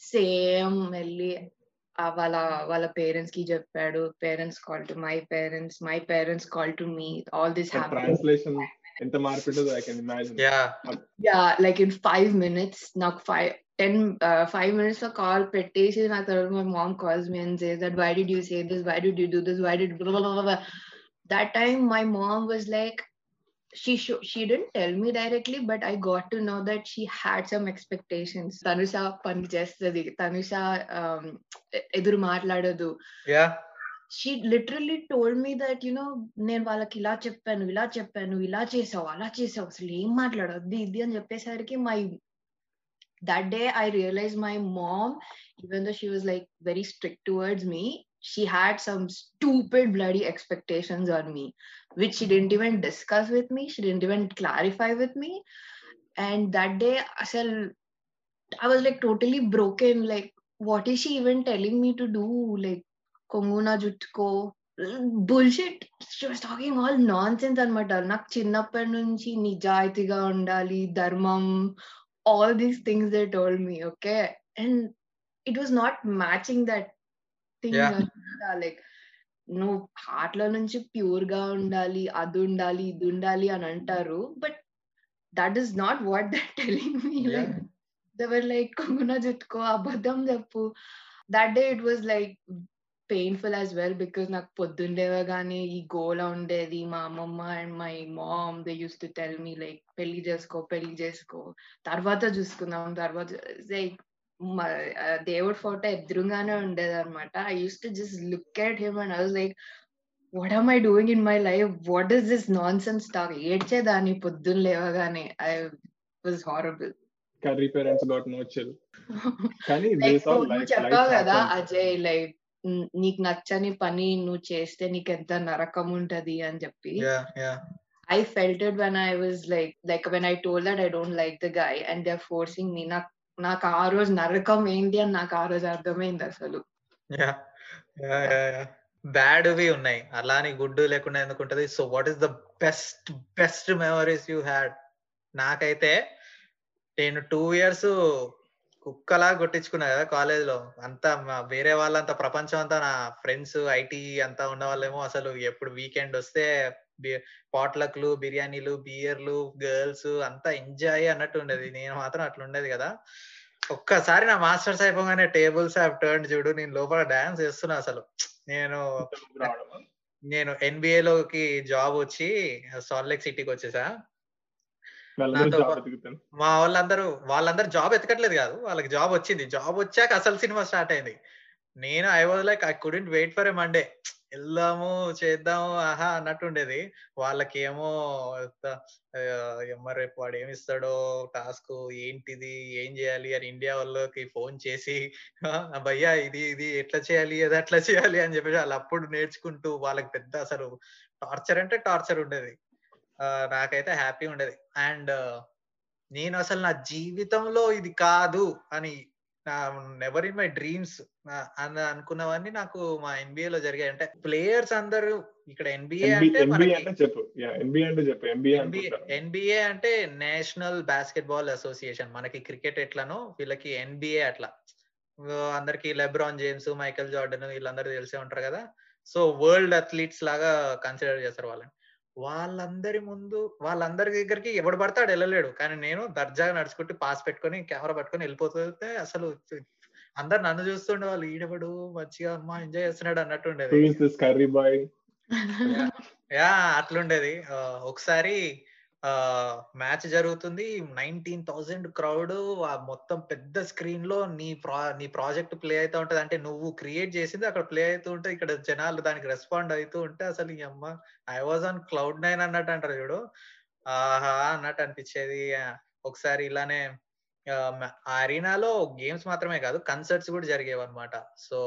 Same వెళ్ళి వాళ్ళ వాళ్ళ పేరెంట్స్కి చెప్పాడు. Parents call to my parents my parents call to me all this translation ఎంత మార్పు I can imagine yeah yeah. Like in five minutes నాకు five ten uh, five minutes లో కాల్ పెట్టేసి నా తర్వాత my mom calls me and says that why did you say this? Why did you do this? Why did blah, blah, blah, blah. that time my mom was like she sho- she didn't tell me directly but i got to know that she had some expectations tanusha పని చేస్తుంది Tanusha um, ఎ- ఎదురు మాట్లాడదు yeah she literally told me that you know నేను వాళ్ళకి ఇలా చెప్పాను ఇలా చెప్పాను ఇలా చేసావు అలా చేసావు అసలు ఏం మాట్లాడొద్దు ఇది అని చెప్పేసరికి my that day I realise my mom even though she was like very strict towards me she had some stupid bloody expectations on me which she didn't even discuss with me she didn't even clarify with me and that day asal i was like totally broken like what is she even telling me to do like కొంగున జుట్టుకో bullshit she was talking all nonsense అనమాట నాకు చిన్నప్పటి నుంచి నిజాయితీగా ఉండాలి ధర్మం all these things they told me okay and it was not matching that thing. Like నువ్వు హార్ట్లో నుంచి ప్యూర్గా ఉండాలి అది ఉండాలి ఇది ఉండాలి అని అంటారు. But that is not what that telling me like they were like కొంగున జుట్టుకో అబద్ధం చెప్పు that day it was like painful as well because నాకు పొద్దుండేవగానే ఈ గోల ఉండేది. మా అమ్మమ్మ and my mom they use to tell me like పెళ్ళి చేసుకో పెళ్ళి చేసుకో. తర్వాత చూసుకుందాం తర్వాత లైక్ దేవుడి ఫోటో ఎదురుగానే ఉండేది అనమాట I use to just look at him and I was like what am I doing in my life what is this nonsense talk ఏడ్చేదాన్ని పొద్దున్న లేవగానే I was horrible curry parents got no chill కానీ like this all నువ్వు life చెప్పావు life కదా happens Ajay like నీకు నచ్చని పని నువ్వు చేస్తే నీకు ఎంత నరకం ఉంటది అని చెప్పి. Yeah yeah I felt it when I was like like when I told that I don't like the guy and they are forcing me నాకు నాకు ఆ రోజు నరకం ఏంటి అని నాకు ఆ రోజు అర్థమైంది అసలు. బ్యాడ్వి ఉన్నాయి. అలాని గుడ్ లేకుండా ఎందుకుంటది so what is the best best memories you had నాకైతే నేను టూ ఇయర్స్ కుక్కలా కొట్టించుకున్నా కదా కాలేజ్లో అంతా వేరే వాళ్ళంతా ప్రపంచం అంతా నా ఫ్రెండ్స్ ఐటీ అంతా ఉన్న వాళ్ళేమో అసలు ఎప్పుడు వీకెండ్ వస్తే పాట్లక్లు బిర్యానీలు బియర్లు గర్ల్స్ అంతా ఎంజాయ్ అన్నట్టు ఉండేది. నేను మాత్రం అట్లా ఉండేది కదా. ఒక్కసారి నా మాస్టర్స్ అయిపోగానే టేబుల్స్ హ్యావ్ టర్న్ చూడు నేను లోపల డాన్స్ చేస్తున్నా అసలు. నేను నేను ఎన్బిఏ లోకి జాబ్ వచ్చి సాల్లేక్ సిటీకి వచ్చేసా. మా వాళ్ళందరూ వాళ్ళందరూ జాబ్ ఎతకట్లేదు కాదు. వాళ్ళకి జాబ్ వచ్చింది. జాబ్ వచ్చాక అసలు సినిమా స్టార్ట్ అయింది. నేను I was like I couldn't wait for a Monday వెళ్దాము చేద్దాము ఆహా అన్నట్టు ఉండేది. వాళ్ళకి ఏమో మరి వాడు ఏమి ఇస్తాడో టాస్క్ ఏంటిది ఏం చేయాలి అని ఇండియా వాళ్ళకి ఫోన్ చేసి భయ్యా ఇది ఇది ఎట్లా చేయాలి అది అట్లా చేయాలి అని చెప్పేసి వాళ్ళు అప్పుడు నేర్చుకుంటూ వాళ్ళకి పెద్ద అసలు టార్చర్ అంటే టార్చర్ ఉండేది. నాకైతే హ్యాపీ ఉండేది. అండ్ నేను అసలు నా జీవితంలో ఇది కాదు అని నెవర్ ఇన్ మై డ్రీమ్స్ అని అనుకున్నవన్నీ నాకు మా NBA లో జరిగాయి. అంటే ప్లేయర్స్ అందరూ ఇక్కడ ఎన్బిఏ అంటే ఎన్బిఏ అంటే NBA NBA National Basketball Association మనకి క్రికెట్ ఎట్లనో వీళ్ళకి ఎన్బిఏ అట్లా. అందరికి లెబ్రాన్ జేమ్స్ మైకేల్ జార్డన్ వీళ్ళందరూ తెలిసే ఉంటారు కదా. సో వరల్డ్ అథ్లీట్స్ లాగా కన్సిడర్ చేస్తారు వాళ్ళని. వాళ్ళందరి ముందు వాళ్ళందరి దగ్గరికి ఎవడు పడతాడు వెళ్ళలేడు. కానీ నేను దర్జాగా నడుచుకుంటూ పాస్ పెట్టుకొని కెమెరా పట్టుకొని వెళ్ళిపోతుంటే అసలు అందరు నన్ను చూస్తుండే వాళ్ళు ఈడబడు మంచిగా అమ్మా ఎంజాయ్ చేస్తున్నాడు అన్నట్టు ఉండేది. యా అట్లుండేది. ఒకసారి మ్యాచ్ జరుగుతుంది. నైన్టీన్ థౌజండ్ క్రౌడ్ మొత్తం పెద్ద స్క్రీన్లో నీ ప్రా నీ ప్రాజెక్ట్ ప్లే అవుతూ ఉంటది. అంటే నువ్వు క్రియేట్ చేసింది అక్కడ ప్లే అవుతూ ఉంటే ఇక్కడ జనాలు దానికి రెస్పాండ్ అవుతూ ఉంటే అసలు ఈ అమ్మ I was on cloud nine అన్నట్టు అంటారు చూడు. ఆహా అన్నట్టు అనిపించేది. ఒకసారి ఇలానే ఆ అరీనాలో గేమ్స్ మాత్రమే కాదు కన్సర్ట్స్ కూడా జరిగేవి అనమాట సో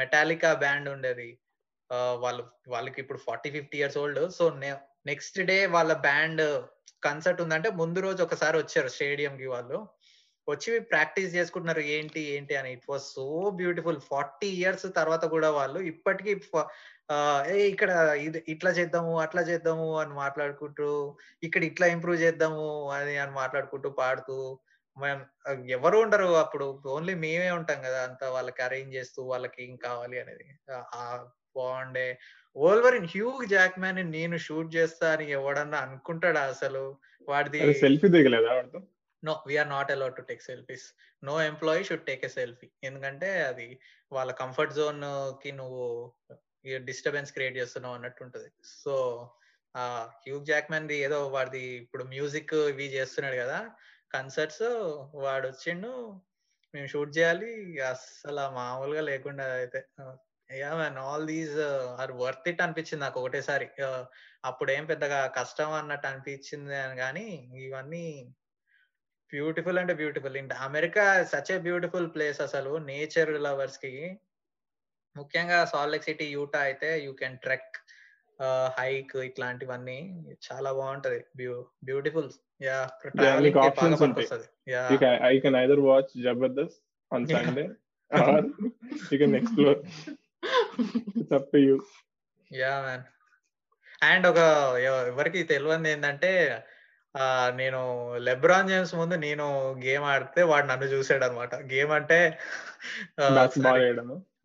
మెటాలికా బ్యాండ్ ఉండేది. వాళ్ళు వాళ్ళకి ఇప్పుడు forty fifty years old. So next day వాళ్ళ బ్యాండ్ కన్సర్ట్ ఉందంటే ముందు రోజు ఒకసారి వచ్చారు స్టేడియం కి వాళ్ళు. వచ్చి ప్రాక్టీస్ చేసుకుంటున్నారు ఏంటి ఏంటి అని. It was so beautiful forty years తర్వాత కూడా వాళ్ళు ఇప్పటికీ ఏ ఇక్కడ ఇది ఇట్లా చేద్దాము అట్లా చేద్దాము అని మాట్లాడుకుంటూ ఇక్కడ ఇట్లా ఇంప్రూవ్ చేద్దాము అని అని మాట్లాడుకుంటూ పాడుతూ మనం ఎవరు ఉండరు అప్పుడు. ఓన్లీ మేమే ఉంటాం కదా అంత వాళ్ళకి అరేంజ్ చేస్తూ వాళ్ళకి ఏం కావాలి అనేది. బాగుండే. ఓల్వరిన్ హ్యూగ్ జాక్ మ్యాన్ నేను షూట్ చేస్తా అని ఎవడన్నా అనుకుంటాడా అసలు? వాడిది సెల్ఫీ దిగలేదా వాడితో? No we are not allowed to take selfies no employee should take a selfie ఎందుకంటే అది వాళ్ళ కంఫర్ట్ జోన్కి నువ్వు డిస్టర్బెన్స్ క్రియేట్ చేస్తున్నావు అన్నట్టు ఉంటది. సో ఆ హ్యూగ్ జాక్మెన్ ది ఏదో వాడిది ఇప్పుడు మ్యూజిక్ ఇవి చేస్తున్నాడు కదా కన్సర్ట్స్ వాడు వచ్చిండు మేము షూట్ చేయాలి అస్సలు మామూలుగా లేకుండా అయితే. Yeah man all these are worth it అనిపించింది నాకు ఒకటేసారి. Uh, అప్పుడు ఏం పెద్దగా కష్టం అన్నట్టు అనిపించింది అని కానీ ఇవన్నీ బ్యూటిఫుల్ అంటే బ్యూటిఫుల్ ఇంట America such a beautiful place అసలు. నేచర్ లవర్స్కి ముఖ్యంగా సాల్ట్ సిటీ యూటా అయితే యూ కెన్ ట్రెక్ హైక్ ఇట్లాంటివన్నీ. చాలా బాగుంటది. బ్యూటిఫుల్ యా ట్రావెలింగ్ బాగా. పనికొస్తది. Yeah I can either watch Jabardasth on. Sunday you man. And ఒక ఎవ- ఎవరికి తెలియంది ఏంటంటే నేను లెబ్రాన్ జేమ్స్ ముందు నేను గేమ్ ఆడితే వాడు నన్ను చూసాడు అనమాట గేమ్ అంటే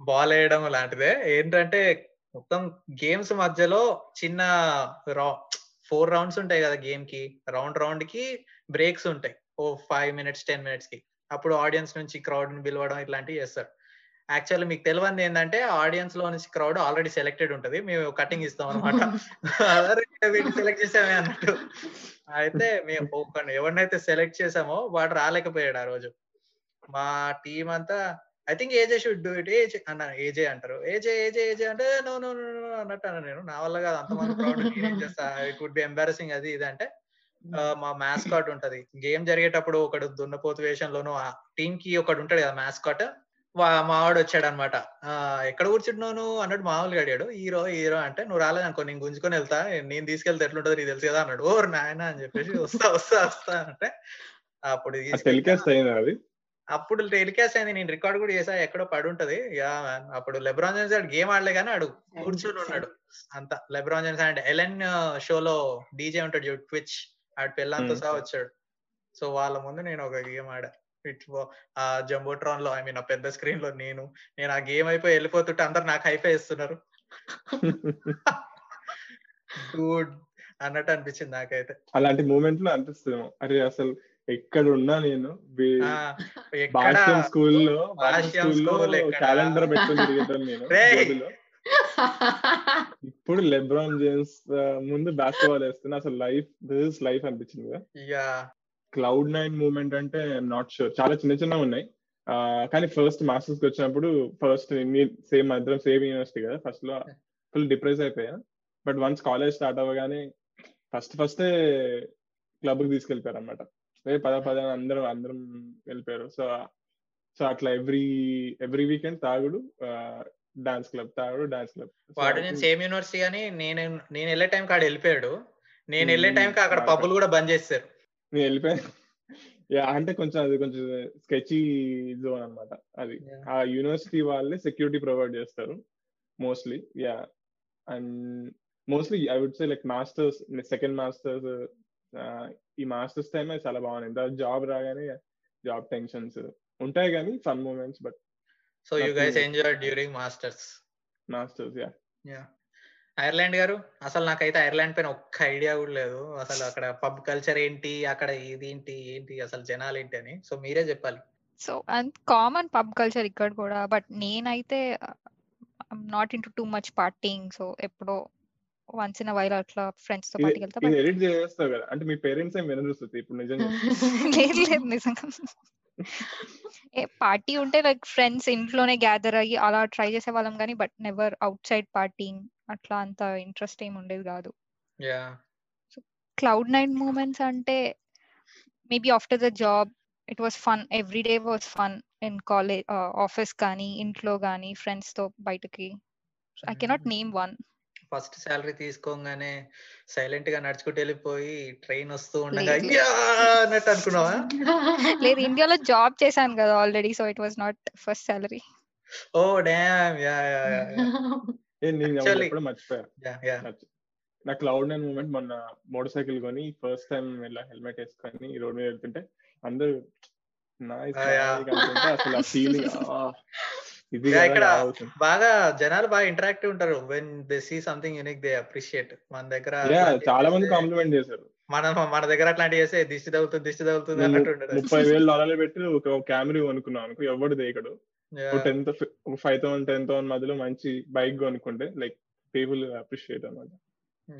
బాల్ వేయడం లాంటిదే. ఏంటంటే మొత్తం గేమ్స్ మధ్యలో చిన్న రా ఫోర్ రౌండ్స్ ఉంటాయి కదా గేమ్కి రౌండ్ రౌండ్కి బ్రేక్స్ ఉంటాయి. ఓ ఫైవ్ మినిట్స్ టెన్ మినిట్స్కి అప్పుడు ఆడియన్స్ నుంచి క్రౌడ్ని పిలవడం ఇట్లాంటివి చేస్తారు. యాక్చువల్లీ మీకు తెలియంది ఏంటంటే ఆడియన్స్లో నుంచి క్రౌడ్ ఆల్రెడీ సెలెక్టెడ్ ఉంటది. మేము కటింగ్ ఇస్తాం అనమాట సెలెక్ట్ చేసామే అన్నట్టు. అయితే మేము ఎవరినైతే సెలెక్ట్ చేసామో వాడు రాలేకపోయాడు ఆ రోజు. మా టీం అంతా I think AJ should do it AJ అన్న ఏజే అంటారు. ఏజే ఏజే ఏజే అంటే నో నో నో అన్నట్టు అన్న నేను. నా వల్ల కాదు అంతమంది క్రౌడ్ నేనేం చేస్తా? ఇట్ వుడ్ బి ఎంబారసింగ్ అది ఇది అంటే ఆ, మా మ్యాస్కాట్ ఉంటది. గేమ్ జరిగేటప్పుడు ఒకడు దున్నపోతు వేషంలోను ఆ టీమ్కి ఒకడు ఉంటాడు కదా మ్యాస్కాట్ మా వాడు వచ్చాడు అనమాట ఎక్కడ కూర్చుంటున్నావు నువ్వు? అన్నట్టు మామూలుగా అడిగాడు. హీరో హీరో అంటే నువ్వు రాలేదు అనుకో నేను గుంజుకొని వెళ్తా. నేను తీసుకెళ్తే ఎట్లుంటది నీకు తెలుసు కదా అన్నాడు. ఓ నాయన అని చెప్పేసి వస్తా వస్తా వస్తా అంటే అప్పుడు అది? అప్పుడు టెలికాస్ట్ అయింది. నేను రికార్డ్ కూడా చేసా. ఎక్కడో పడి ఉంటది. అప్పుడు లెబ్రాన్ జేమ్స్ ఆడు గేమ్ ఆడలే కానీ ఆడు. కూర్చొని ఉన్నాడు. అంత. లెబ్రాన్ జేమ్స్ అండ్ ఎలెన్ షోలో డీజే ఉంటాడు చూడు ట్విచ్. ఆడు పిల్లంతో. సహా వచ్చాడు. సో వాళ్ళ ముందు నేను ఒక గేమ్ ఆడా. ఇట్ ఆ జంబోట్రాన్లో ఐ మీన్ ఆ పెద్ద స్క్రీన్లో నేను నేను ఆ గేమ్ అయిపోయి వెళ్ళిపోతుంటే అందరు నాకు హైఫై ఇస్తున్నారు డూడ్ అన్నట్టు అనిపించింది నాకైతే. అలాంటి మూమెంట్లో అనిపిస్తుంది అరే అసలు ఎక్కడ? ఉన్నా నేను భాష్యం స్కూల్లో భాష్యం? క్యాలెండర్ పెట్టుకుని నేను. ఇప్పుడు లెబ్రాన్ జేమ్స్ ముందు బాస్కెట్బాల్ వేస్తున్నా అసలు లైఫ్ దిస్ ఇస్ లైఫ్ అనిపించింది యా క్లౌడ్ నైన్ మూమెంట్ అంటే నాట్ షూర్ చాలా చిన్న చిన్న ఉన్నాయి. కానీ ఫస్ట్ మాస్టర్స్కి వచ్చినప్పుడు ఫస్ట్ సేమ్ ఇద్దరం సేమ్ యూనివర్సిటీ కదా. ఫస్ట్లో ఫుల్ డిప్రెస్ అయిపోయా. బట్ వన్స్ కాలేజ్ స్టార్ట్ అవ్వగానే ఫస్ట్ ఫస్టే క్లబ్కి తీసుకెళ్ళిపోయారు అనమాట పద పద అందరం అందరం వెళ్ళిపోయారు. సో సో అట్లా ఎవ్రీ ఎవ్రీ వీకెండ్ తాగుడు డాన్స్ క్లబ్ తాగుడు డాన్స్ క్లబ్ వాడు నేను సేమ్ యూనివర్సిటీ అని నేను నేను వెళ్ళే టైం కాడ వెళ్ళిపోయాడు. నేను వెళ్ళే. టైం కి అక్కడ పబ్బులు కూడా బంద్ చేస్తారు నేను వెళ్ళిపోయాను యా అంటే కొంచెం అది కొంచెం స్కెచీ జోన్ అన్నమాట అది. ఆ యూనివర్సిటీ వాళ్ళే సెక్యూరిటీ ప్రొవైడ్ చేస్తారు mostly yeah. And mostly I would say like masters second masters ఈ మాస్టర్స్ టైం చాలా బాగుంది జాబ్ రాగానే జాబ్ టెన్షన్స్ ఉంటాయి కానీ fun moments but so you guys. Enjoy during masters masters yeah Ireland గారు అసలు నాకైతే ఐర్లాండ్ పైన ఒక్క ఐడియా కూడా లేదు అసలు అక్కడ పబ్ కల్చర్ ఏంటి అక్కడ ఇది ఏంటి ఏంటి అసలు జనాలు ఏంటి అని సో మీరే చెప్పాలి so and common pub culture ఇక్కడ కూడా బట్ నేనైతే not into too much partying so ఎప్పుడో వన్స్ ఇన్ వైల్ అట్లా ఫ్రెండ్స్తో పార్టీకి వెళ్తా ఎడిట్ చేస్తావు కదా అంటే మీ పేరెంట్స్ ఏం వినరుస్తుంది ఇప్పుడు నిజంగా లేదు లేదు నిజంగా ఏ పార్టీ ఉంటే లైక్ ఫ్రెండ్స్ ఇంట్లోనే గ్యాదర్ అయ్యి అలా ట్రై చేసే వాళ్ళం కానీ but never outside partying అట్లా అంత ఇంట్రెస్ట్ ఏమి ఉండేది కాదు. క్లౌడ్ నైన్ మూమెంట్స్ అంటే maybe after the job it was fun every day was fun in college office కానీ ఇంట్లో కానీ ఫ్రెండ్స్తో బయటకి. I cannot name one. First salary తీసుకోగానే సైలెంట్గా నడుచుకుంటూ వెళ్ళిపోయి ట్రైన్ వస్తూ ఉండగా అన్నట్టు అనుకున్నావా? లేదు ఇండియాలో జాబ్ చేశాను కదా already so it was not first salary. Oh damn! Yeah yeah yeah ఏ, నేను Actually- ఎప్పుడు మర్చిపోయా. Yeah yeah. నా క్లౌడ్ నైన్ మూమెంట్ మొన్న మోటార్ సైకిల్ కొని ఫస్ట్ టైం ఇలా హెల్మెట్ వేసుకొని రోడ్ మీద వెళ్తుంటే అందరూ అసలు ఆ ఫీలింగ్ ఇక్కడ. బాగా జనాలు బాగా ఇంటరాక్టివ్ ఉంటారు. When they see something unique they appreciate మన దగ్గర చాలా మంది కాంప్లిమెంట్ చేశారు. మన మన దగ్గర అట్లాంటివి చేస్తే దిష్టి తగ్గుతుంది దిష్టి తగ్గుతుంది నేను అన్నట్టు ముప్పై వేలు డాలర్లు పెట్టి ఒక కెమెరా కొనుక్కున్నాను అనుకో ఎవడు దేకడు? Tenth five thousand ten thousand మధ్యలో మంచి బైక్ కొనుక్కుంటే లైక్ పీపుల్ అప్రిషియేట్ అనమాట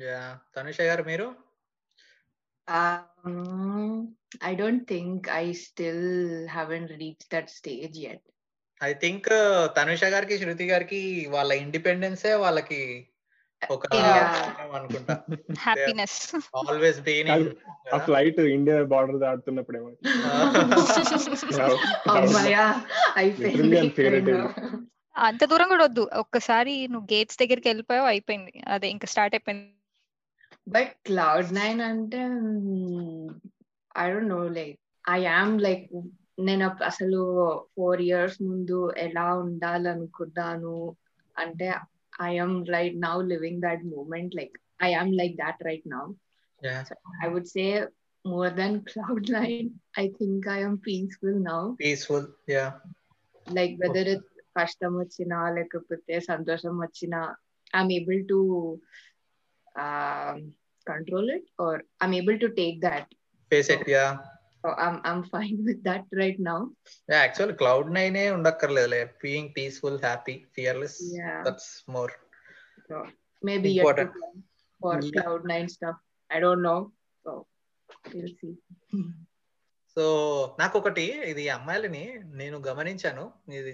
యా తనుష గారు మీరు? Um, I don't think I still haven't reached that stage yet. I think Tanusha గారికి శృతి గారికి వాళ్ళ ఇండిపెండెన్సే వాళ్ళకి ఒక. అనుకుంటా హ్యాపీనెస్ ఆల్వేస్ బీన్ ఆ flight India border I'm fairy అయిపోయింది. అంత దూరం కూడా వద్దు. ఒక్కసారి నువ్వు గేట్స్ దగ్గరికి వెళ్ళిపోయావు అయిపోయింది. అదే ఇంకా స్టార్ట్ అయిపోయింది. బట్ క్లౌడ్ నైన్ అంటే I don't know like I am like నేను అసలు ఫోర్ ఇయర్స్ ముందు ఎలా ఉండాలనుకున్నాను అంటే I am right now living that moment like I am like that right now I would say more than cloud nine I think I am peaceful now peaceful yeah like whether కష్టం వచ్చినా లేకపోతే సంతోషం వచ్చినా I'm able to control it or I'm able to take that face it yeah I'm I'm fine with that right now yeah actual cloud nine ఉండక్కర్లేదు being peaceful happy fearless Yeah. That's more maybe Important. For Yeah. Cloud nine stuff I don't know so will see so నాకు ఒకటి ఇది అమ్మాయిలని నేను గమనించాను. ఇది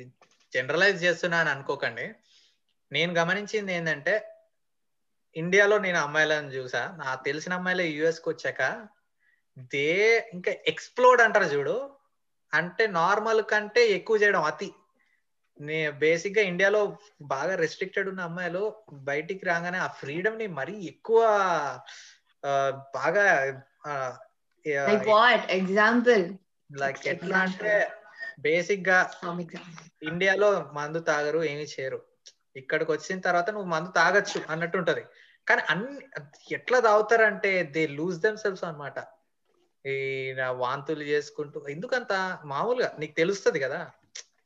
generalise చేస్తున్నాను అనుకోకండి. నేను గమనించింది ఏంటంటే ఇండియాలో నేను అమ్మాయిలను చూసా. నాకు తెలిసిన అమ్మాయిలు యుఎస్కి వచ్చాక దే ఇంకా ఎక్స్ప్లోడ్ అంటారు చూడు. అంటే నార్మల్ కంటే ఎక్కువ చేయడం అతి. నే బేసిక్గా ఇండియాలో బాగా రెస్ట్రిక్టెడ్ ఉన్న అమ్మాయిలు బయటికి రాగానే ఆ ఫ్రీడమ్ని మరీ ఎక్కువ బాగా ఎగ్జాంపుల్ లైక్ ఎట్లా అంటే బేసిక్గా ఇండియాలో మందు తాగరు ఏమి చేయరు. ఇక్కడికి వచ్చిన తర్వాత నువ్వు మందు తాగొచ్చు అన్నట్టు ఉంటది. కానీ అన్ని ఎట్లా తాగుతారంటే దే లూజ్ దెమ్ సెల్స్ అనమాట ఈ నా వాంతులు చేసుకుంటూ ఎందుకంత మామూలుగా నీకు తెలుస్తది కదా?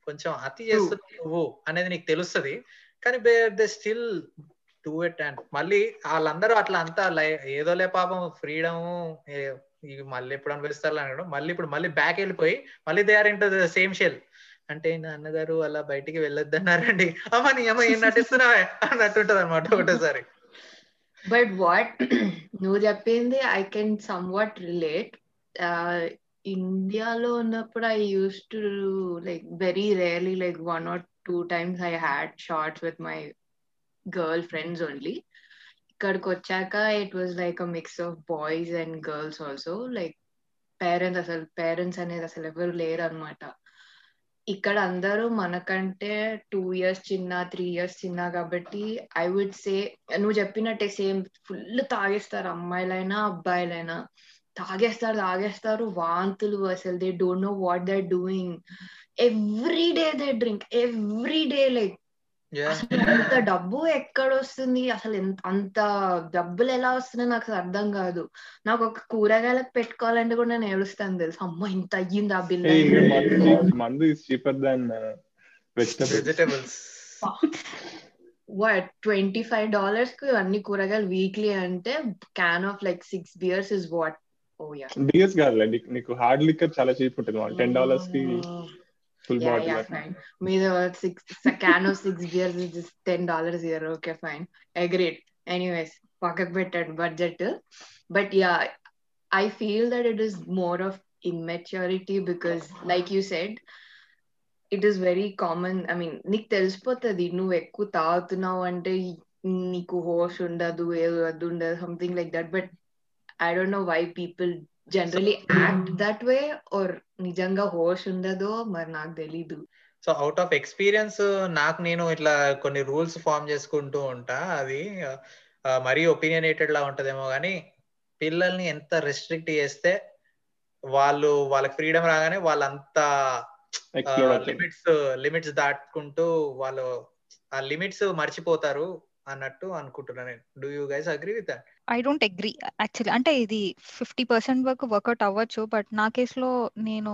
కొంచెం అతి చేస్తుంది నువ్వు అనేది నీకు తెలుస్తది. కానీ they still do it and మళ్ళీ వాళ్ళందరూ అట్లా అంతా లై- ఏదోలే పాపం ఫ్రీడమ్ ఇవి మళ్ళీ ఎప్పుడు అనుభవిస్తారు అనడం. మళ్ళీ ఇప్పుడు మళ్ళీ బ్యాక్ వెళ్ళిపోయి మళ్ళీ they are into the same shell అంటే నాన్నగారు అలా బయటికి వెళ్ళొద్దన్నారండి. అమ్మ నీ అమ్మ ఏం నటిస్తున్నావే? అన్నట్టు ఉంటది అనమాట ఒకటేసారి. బట్ వాట్ నువ్వు చెప్పింది I can some what relate ఇండియాలో ఉన్నప్పుడు I use to like very rarely like one or two times I had shots with my girl friends only ఇక్కడికి వచ్చాక it was like a mix of boys and girls also like parents అసలు parents అనేది అసలు ఎవరు లేరు అనమాట ఇక్కడ అందరూ మనకంటే టూ ఇయర్స్ చిన్న త్రీ ఇయర్స్ చిన్న కాబట్టి ఐ వుడ్ సే నువ్వు చెప్పినట్టే సేమ్ ఫుల్ తాగేస్తారు అమ్మాయిలైనా అబ్బాయిలైనా. తాగేస్తారు తాగేస్తారు. వాంతులు అసలు they don't know what they doing every day they drink every day like. అసలు అంత డబ్బు ఎక్కడ వస్తుంది? అసలు ఎంత అంత డబ్బులు ఎలా వస్తున్నాయి నాకు అర్థం కాదు. నాకు ఒక కూరగాయలకు పెట్టుకోవాలంటే కూడా నేను ఏడుస్తాను తెలుసు? అమ్మ ఇంత అయ్యింది ఆ బిల్ మందు cheaper than vegetables vegetables what twenty five డాలర్స్కి అన్ని కూరగాయలు వీక్లీ అంటే can of like six beers is what yeah DS కాదులే. నీకు- నీకు హార్డ్ లిక్కర్ చాలా చీప్ ఉంటుంది టెన్ డాలర్స్కి ఫుల్ యా బాటిల్ ఫైన్ మీద six can of six beers is ten dollars here okay fine agreed anyways పక్కకు పెట్టాడు budget but yeah I feel that it is more of immaturity because like you said it is very common I mean నీకు తెలిసిపోతుంది నువ్వు ఎక్కువ తాగుతున్నావు అంటే నీకు హోష్ ఉండదు ఏదో అది ఉండదు something like that but I don't know why people generally act that way or నిజంగా హోష్ ఉండదో మరి నాకు తెలీదు. సో అవుట్ ఆఫ్ ఎక్స్పీరియన్స్ నాకు నేను ఇట్లా కొన్ని రూల్స్ ఫామ్ చేసుకుంటూ ఉంటా. అది మరీ ఒపీనియనేటెడ్ లా ఉంటదేమో కానీ పిల్లల్ని ఎంత రెస్ట్రిక్ట్ చేస్తే వాళ్ళు వాళ్ళకి ఫ్రీడమ్ రాగానే వాళ్ళంతా లిమిట్స్ లిమిట్స్ దాటుకుంటూ వాళ్ళు ఆ లిమిట్స్ మర్చిపోతారు. అన్నట్టు అనుకుంటున్నా నేను. Do you guys agree with that I don't agree actually అంటే ఇది ఫిఫ్టీ పర్సెంట్ వరకు వర్కౌట్ అవ్వచ్చు బట్ నా కేసులో నేను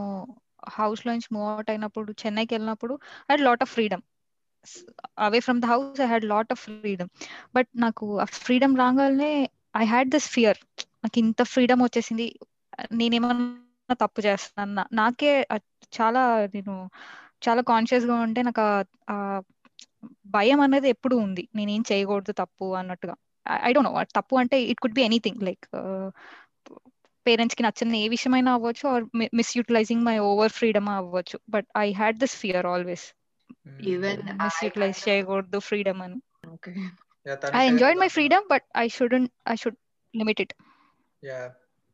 హౌస్లో నుంచి మూవ్ అవుట్ అయినప్పుడు చెన్నైకి వెళ్ళినప్పుడు I lot of freedom away from the house I had lot of freedom but నాకు ఆ ఫ్రీడమ్ రాగానే ఐ హ్యాడ్ దిస్ ఫియర్ నాకు ఇంత ఫ్రీడమ్ వచ్చేసింది. నేనేమన్నా తప్పు చేస్తాను? నాకే చాలా నేను చాలా కాన్షియస్గా ఉంటే నాకు భయం అనేది ఎప్పుడు ఉంది. నేనేం చేయకూడదు తప్పు అన్నట్టుగా. I don't know. తప్పు అంటే it could be anything. Like పేరెంట్స్కి నచ్చని ఏ విషయమైనా అవ్వచ్చు or misutilizing my over freedom అవ్వచ్చు. But I had this fear always. Even misutilize చేయకూడదు ఫ్రీడమ్ అని. Okay I enjoyed my freedom but I shouldn't I should limit it yeah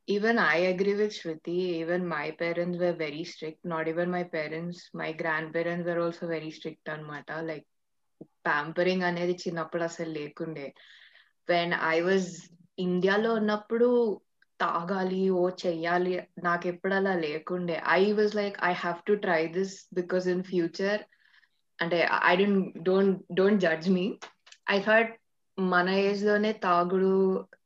Even I agree with Shruti. Even my parents were very strict. Not even my parents, my grandparents were also very strict అనమాట like pampering అనేది చిన్నప్పుడు అసలు లేకుండే. When I was ఇండియాలో ఉన్నప్పుడు తాగాలి ఓ చెయ్యాలి నాకు ఎప్పుడు అలా లేకుండే. I was like I have to try this because in future అంటే I don't don't don't judge me I thought మన ఏజ్లోనే తాగుడు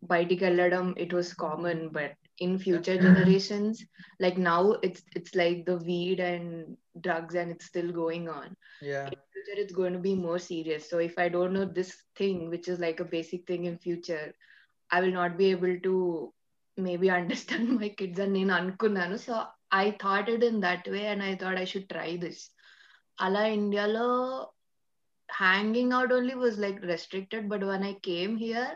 బయటికి వెళ్ళడం it was common but in future generations like now it's it's like the weed and drugs and it's still going on. Yeah in future it's going to be more serious so if i don't know this thing which is like a basic thing in future i will not be able to maybe understand my kids and నేను అనుకున్నాను so I thought it in that way and I thought I should try this అలా ఇండియాలో hanging out only was like restricted but when I came here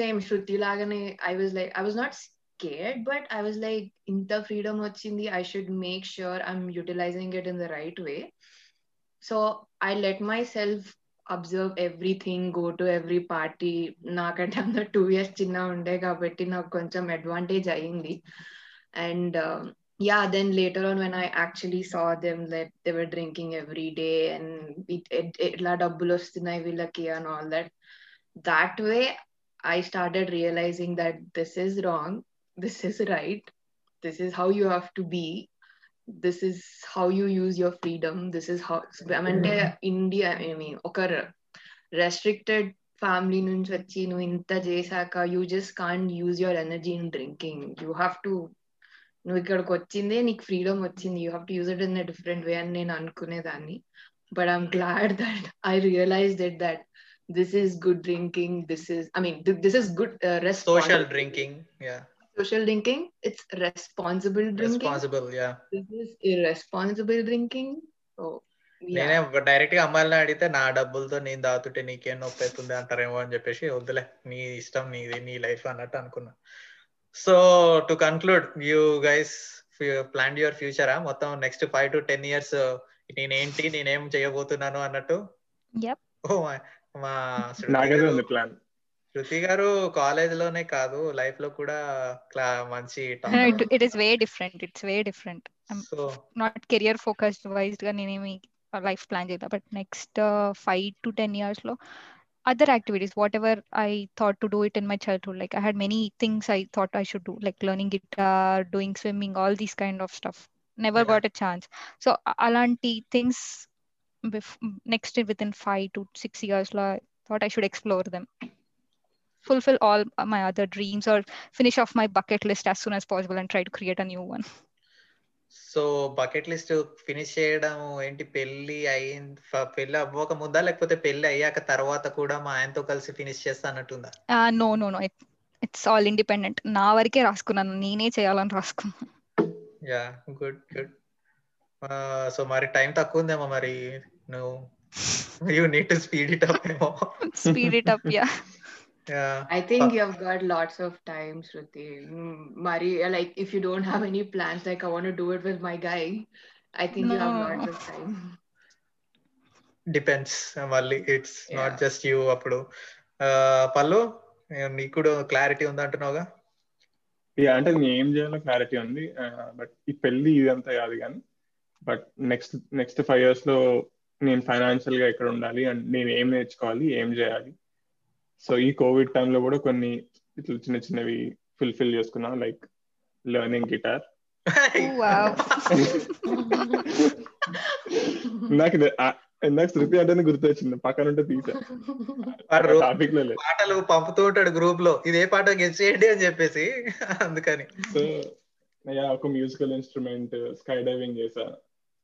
same Shruti లాగానే I was like I was not scared, but I was like, inta freedom వచ్చింది, I should make sure I'm utilizing it in the right way. So I let myself observe everything, go to every party. నాకంటే అందరు two years చిన్న ఉండే కాబట్టి నాకు కొంచెం advantage అయింది and yeah then later on when i actually saw them that they were drinking every day and it, it, itla డబ్బులు వస్తున్నాయి వీళ్ళకి and all that that way i started realizing that this is wrong this is right this is how you have to be this is how you use your freedom. This is how అంటే India mean ఒక restricted family నుంచి వచ్చి నువ్వు ఇంత చేశాక you just can't use your energy in drinking you have to నువ్వు ఇక్కడికి వచ్చిందే నీకు ఫ్రీడమ్ వచ్చింది. You have to use it in a different way అని నేను అనుకునేదాన్ని. But I'm glad that I realize that that this is good drinking this is I mean this is good social drinking yeah social drinking it's responsible drinking. Responsible yeah this is irresponsible drinking. So yeah. నేనే డైరెక్ట్గా అమ్మాయిని అడిగితే నా డబ్బులతో నేను దాతుంటే నీకేం నొప్పి అవుతుంది అంటారేమో అని చెప్పేసి వద్దులే నీ ఇష్టం నీది నీ లైఫ్ అన్నట్టు అనుకున్నా. So to conclude you guys plan your ఫ్యూచరా మొత్తం next five to ten years నేనేంటి నేనేం చేయబోతున్నాను అన్నట్టు. ఓ మా- ప్లాన్ శృతి గారు కాలేజ్లోనే కాదు లైఫ్లో కూడా మంచి is way different it's way different i'm so not career focused wise గా నేనేమి లైఫ్ ప్లాన్ చేయలేదు but next five to ten ఇయర్స్లో other activities whatever i thought to do it in my childhood like i had many things i thought i should do like learning guitar doing swimming all these kind of stuff never Yeah. got a chance so alanti things bef- next within 5 to 6 years i thought i should explore them fulfill all my other dreams or finish off my bucket list as soon as possible and try to create a new one. So bucket list finish చేయడం ఏంటి? పెళ్ళి అయింది ఫ- పెళ్ళి అవ్వక ముందా? లేకపోతే పెళ్ళి అయ్యాక తర్వాత కూడా మా ఆయనతో కలిసి ఫినిష్ చేస్తా అన్నట్టుందా? no, no, no. It, it's all independent. నా వరకే రాసుకున్నాను. నేనే చేయాలని రాసుకున్నాను. యా గుడ్ గుడ్ సో మరి టైం తక్కువ ఉందేమో మరి? నువ్వు you need to speed it up ఏమో. Speed it up yeah yeah I think you have got lots of time, Shruti. Mm, Mari, like if you don't have any plans, like I want to do it with my guy, I think you have No. lots of time. Depends మళ్ళీ it's not. Just you అప్పుడు Uh, పల్లు నీకు కూడా clarity ఉంది అంటున్నావుగా ఇక అంటే నేను ఏం చేయాలో క్లారిటీ ఉంది బట్ ఈ పెళ్ళి ఇదంతా కాదు కానీ బట్ నెక్స్ట్ నెక్స్ట్ ఫైవ్ ఇయర్స్లో నేను ఫైనాన్షియల్గా ఎక్కడ ఉండాలి అండ్ నేను ఏం నేర్చుకోవాలి ఏం చేయాలి సో ఈ కోవిడ్ టైంలో కూడా కొన్ని ఇట్లా చిన్న చిన్నవి ఫుల్ఫిల్ చేసుకున్నాం లైక్ లెర్నింగ్ గిటార్ wow. నాకు ఇందాక శృతి అంటేనే గుర్తొచ్చింది పక్కన ఉంటే తీసా. టాపిక్లో పాటలు పంపుతూ ఉంటాడు గ్రూప్లో ఇది ఏ పాట గెస్ చేయండి అని చెప్పేసి అందుకని. సో ఒక మ్యూజికల్ ఇన్స్ట్రుమెంట్ స్కై డైవింగ్ చేసా.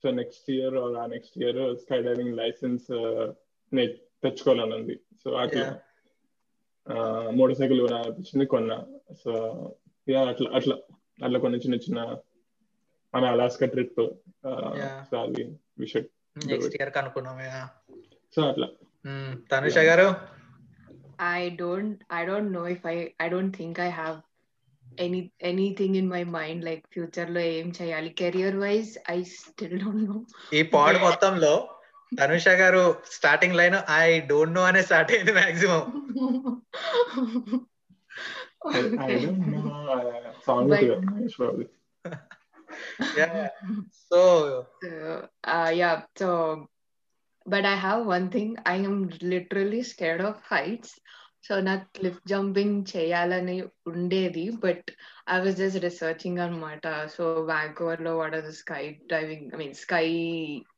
సో నెక్స్ట్ ఇయర్ ఆ next year sky diving licence తెచ్చుకోవాలని ఉంది. సో అట్లా మోటార్ సైకిల్ కొనాలనిపించింది కొన్నా. సో యా అట్లా అట్లా అట్లా కొన్ని చిన్న చిన్న మన అలాస్కా ట్రిప్. సో అది విషయం నెక్స్ట్ ఇయర్ కనుక్కున్నాం సో అట్లా. తనుష గారు? I don't I don't know if I I don't think I have any anything in my mind like future లో ఏం చేయాలి. Career wise I still don't know ఈ పాడ్ మొత్తంలో తనుష గారు starting line I don't know అనే start అయింది maximum song But- Mahesh Babu so So, uh, yeah, so, but I have one thing. I am literally scared of heights. So నాకు cliff jumping చేయాలని ఉండేది but I was just researching అనమాట so వ్యాంకోవర్లో what are the sky driving I mean sky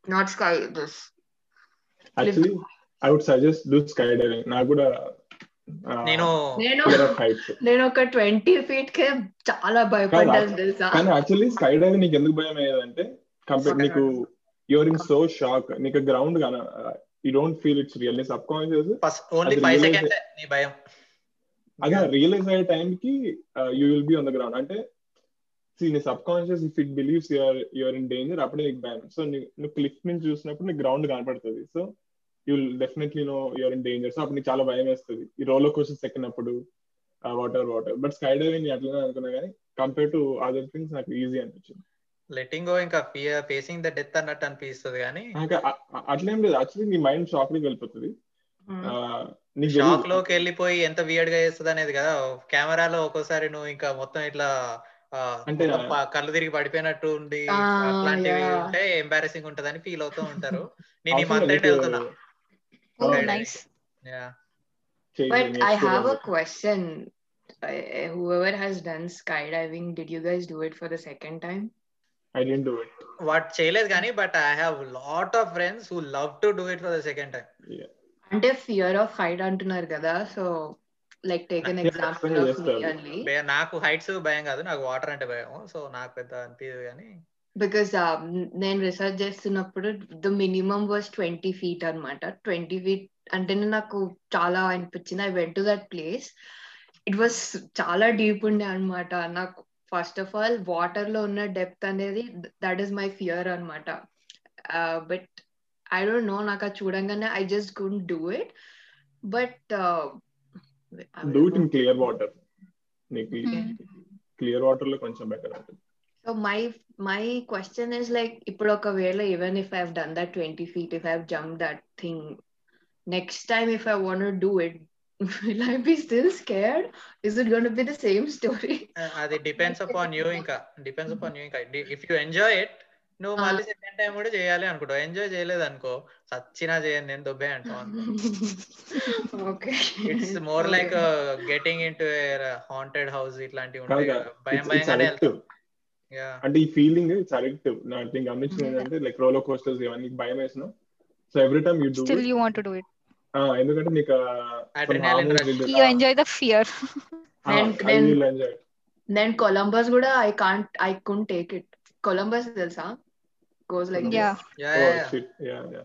not sky this actually I would suggest do skydiving నాకు కూడా నేను నేను heights నేను ఒక ట్వంటీ ఫీట్ కే చాలా భయపడ్డాను తెలుసా? కానీ యాక్చువల్లీ స్కై డైవింగ్ నీకు ఎందుకు భయం అయ్యేదంటే కంపేర్ నీకు యువర్ ఇన్ సో షాక్ నీకు గ్రౌండ్ గాన you don't feel it's real నీ సబ్ కాన్షియస్ ఫస్ట్ ఓన్లీ అది ఫైవ్ realize- సెకండ్స్ నీ భయం. అదే రియలైజ్ అయ్యే టైం కి you will be on the ground అంటే see, నీ subconscious if it believes you're you're in danger అప్పుడే నీకు భయం సో నువ్వు క్లిఫ్ నుంచి చూసినప్పుడు నీకు గ్రౌండ్ కనపడుతుంది. So you will definitely know you're in danger so అప్పుడు నీకు చాలా భయం వేస్తుంది. ఈ రోలో కోర్సెస్ ఎక్కినప్పుడు water water but sky diving అట్లనే అనుకున్నా కానీ కంపేర్ టు అదర్ థింగ్స్ నాకు ఈజీ అనిపించింది. లెట్టింగ్ గో ఇంకా ఫియర్ ఫేసింగ్ ద డెత్ అన్నట్టు అనిపిస్తుంది కానీ అట్లేం లేదు. యాక్చువల్లీ నీ మైండ్ షాక్లోకి వెళ్ళిపోతుంది షాక్ తెలీదు. లోకి వెళ్ళిపోయి ఎంత వియర్డ్గా చేస్తుంది అనేది కదా. కెమెరాలో ఒక్కోసారి నువ్వు ఇంకా మొత్తం ఇట్లా అంటే- కళ్ళు తిరిగి పడిపోయినట్టు ఉండి అట్లాంటివి. ఉంటే ఎంబారెసింగ్ ఉంటదని ఫీల్ అవుతూ ఉంటారు నేను ఈ మంత్ ఎండ్ వెళ్తున్నా Oh, But I have a question. Uh, whoever has done skydiving, did you guys do it for the second time? I didn't do it. What చేయలేదు కానీ but I have lot of friends who love to do it for the second time Yeah. అంటే fear of height అంటున్నారు కదా so like take an Yeah, example of me. Only నాకు heights భయం కాదు నాకు water అంటే భయం సో నాకు పెద్ద అనిపించదు కానీ. బికాస్ నేను రీసెర్చ్ చేస్తున్నప్పుడు the minimum was twenty feet అన్నమాట. ట్వంటీ ఫీట్ అంటేనే నాకు చాలా అనిపించింది. I went to that place it was చాలా డీప్ ఉండే అన్నమాట. నాకు ఫస్ట్ ఆఫ్ ఆల్ వాటర్లో ఉన్న డెప్త్ అనేది దట్ ఈస్ మై ఫియర్ అనమాట బట్ ఐ డోంట్ నో నాకు అది చూడంగానే I just good do it but Do it in clear water. నీకు Hmm. క్లియర్ వాటర్లో కొంచెం బెటర్ ఉంటుంది. So my my question is like ఇప్పుడు ఒకవేళ even if I done that twenty feet if I jump that thing next time if I want do it will I be still scared is it gonna be the same story అది depends upon you ఇంకా depends upon you ఇంకా if you enjoy it నువ్వు. మళ్ళీ second time కూడా చేయాలి అనుకుంటావు. Enjoy చేయలేదు అనుకో సచ్చినా చేయను నేను దొబ్బే అంటావు okay. It's more like getting into haunted house ఇట్లాంటివి ఉంటాయి భయం భయంగానే addictive. వెళ్తాం. అంటే ఈ ఫీలింగ్ ఇట్స్ అడిక్టివ్ నా థింగ్ గమనించింది ఏంటంటే లైక్ రోలో కోస్టర్స్ ఇవన్నీ భయం వేసిన so every time you do Still, you want to do it. ఎందుకంటే నీకు Adrenaline rush. You enjoy the fear. And then- enjoy నేను కొలంబస్ కూడా I can't I can take it Columbus తెలుసా? Goes like Yeah. Yeah, yeah, yeah.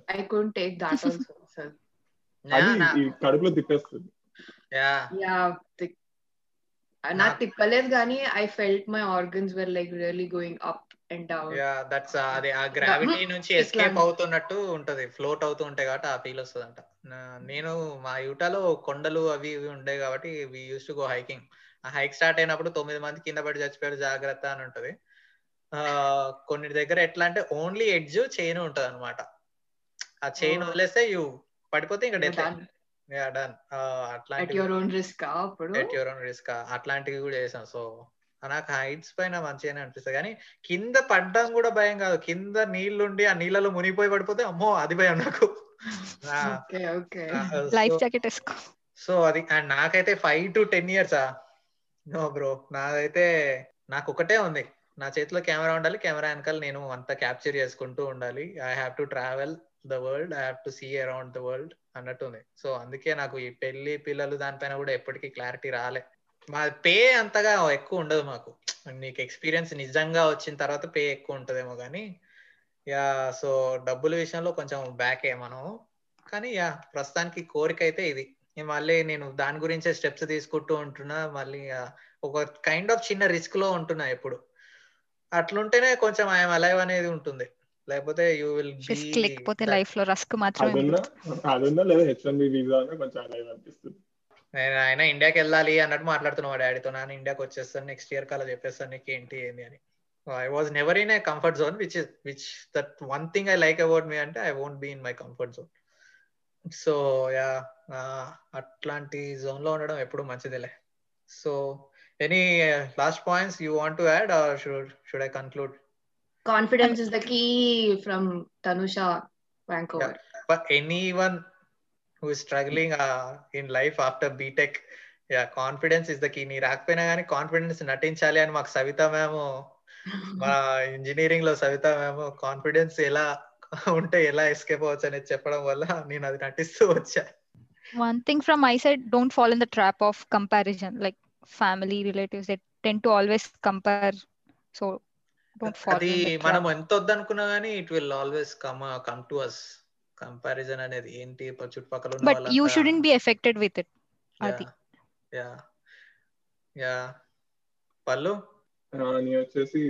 నా- ఈ కడుపులో తిప్పేస్తుంది. Yeah. Yeah నాకు తిప్పలేదు కానీ I felt my organs were like really going up and down yeah that's అది ఆ గ్రావిటీ నుంచి ఎస్కేప్ అవుతున్నట్టు ఉంటది. ఫ్లోట్ అవుతూ ఉంటాయి కాబట్టి ఆ ఫీల్ వస్తుంది అంట నేను మా యూటాలో కొండలు అవి ఇవి ఉండే కాబట్టి we use to go hiking ఆ హైక్ స్టార్ట్ అయినప్పుడు తొమ్మిది మంది కింద పడి చచ్చిపోయారు జాగ్రత్త అని ఉంటది. కొన్ని దగ్గర ఎట్లా అంటే ఓన్లీ ఎడ్జ్ చైన్ ఉంటది అనమాట ఆ చైన్. వదిలేస్తే యూ పడిపోతే ఇంకా డెత్ డన్ రిస్క్ అప్పుడు? ఎట్ యువర్ ఓన్ రిస్క్ అట్లాంటివి కూడా చేసాం. సో నాకు హైట్స్ పైన మంచిగానే అనిపిస్తుంది. కానీ కింద పడ్డం కూడా భయం కాదు. కింద నీళ్ళుండి ఆ నీళ్ళలో మునిగిపోయి పడిపోతే అమ్మో అది భయం నాకు. Okay okay. Life jacket is. So అది అండ్ నాకైతే ఫైవ్ టు టెన్ ఇయర్సా నో బ్రో నాదైతే నాకు ఒకటే ఉంది. నా చేతిలో కెమెరా ఉండాలి. కెమెరా వెనకాల నేను అంతా క్యాప్చర్ చేసుకుంటూ ఉండాలి. I have to travel the world I have to see around the world అన్నట్టు ఉంది సో అందుకే నాకు ఈ పెళ్ళి పిల్లలు దానిపైన కూడా ఎప్పటికీ క్లారిటీ రాలే. మా పే అంతగా ఎక్కువ ఉండదు మాకు. నీకు ఎక్స్పీరియన్స్ నిజంగా వచ్చిన తర్వాత పే ఎక్కువ ఉంటుందేమో కానీ యా సో డబ్బుల విషయంలో కొంచెం బ్యాకే మనం కానీ యా ప్రస్తుతానికి కోరిక అయితే ఇది. మళ్ళీ నేను దాని గురించే స్టెప్స్ తీసుకుంటూ ఉంటున్నా. మళ్ళీ ఒక కైండ్ ఆఫ్ చిన్న రిస్క్లో ఉంటున్నా ఎప్పుడు. అట్లుంటేనే కొంచెం ఐఎమ్ అలైవ్ అనేది ఉంటుంది. లేకపోతే యూ విల్ లేకపోతే లైఫ్లో రస్క్ మాత్రమే అదున్నా ఉంటుంది. అదున్నా లేదా హెచ్ వన్ బి వీసా ఉన్నా కొంచెం అలైవ్ అనిపిస్తుంది. నేను ఆయన ఇండియాకి వెళ్ళాలి అన్నట్టు మాట్లాడుతున్నా మా డాడీతో. నాన్న ఇండియాకి వచ్చేస్తాను నెక్స్ట్ ఇయర్ కల్లా చెప్పేస్తాను నీకు ఏంటి ఏంటి అని. I was never in a comfort zone which which that one thing I like about me అంటే I won't be in my comfort zone so yeah అట్లాంటి జోన్లో ఉండడం ఎప్పుడు మంచిదిలే. So any last points you want to add or should should I conclude Confidence is the key from Tanusha Vancouver. for anyone who is struggling uh, in life after btech yeah confidence is the key నీ రాకపోయినా కానీ confidence నటించాలి అని మాకు సవిత మేము మా ఇంజనీరింగ్లో సవిత మేము confidence ఎలా ఉంటే ఎలా ఎస్కేప్ అవ్వచ్చు అనేది చెప్పడం వల్ల నేను అది నటిస్తూ వచ్చా One thing from my side, don't fall in the trap of comparison. Like family, relatives, they tend to always compare. So don't fall అది మనం. ఎంత వద్దనుకున్నా కానీ it will always come come to us comparison అనేది ఏంటి చుట్టుపక్కల ఉన్న But you shouldn't be affected with it. అది. యా యా పల్లు నేను వచ్చేసి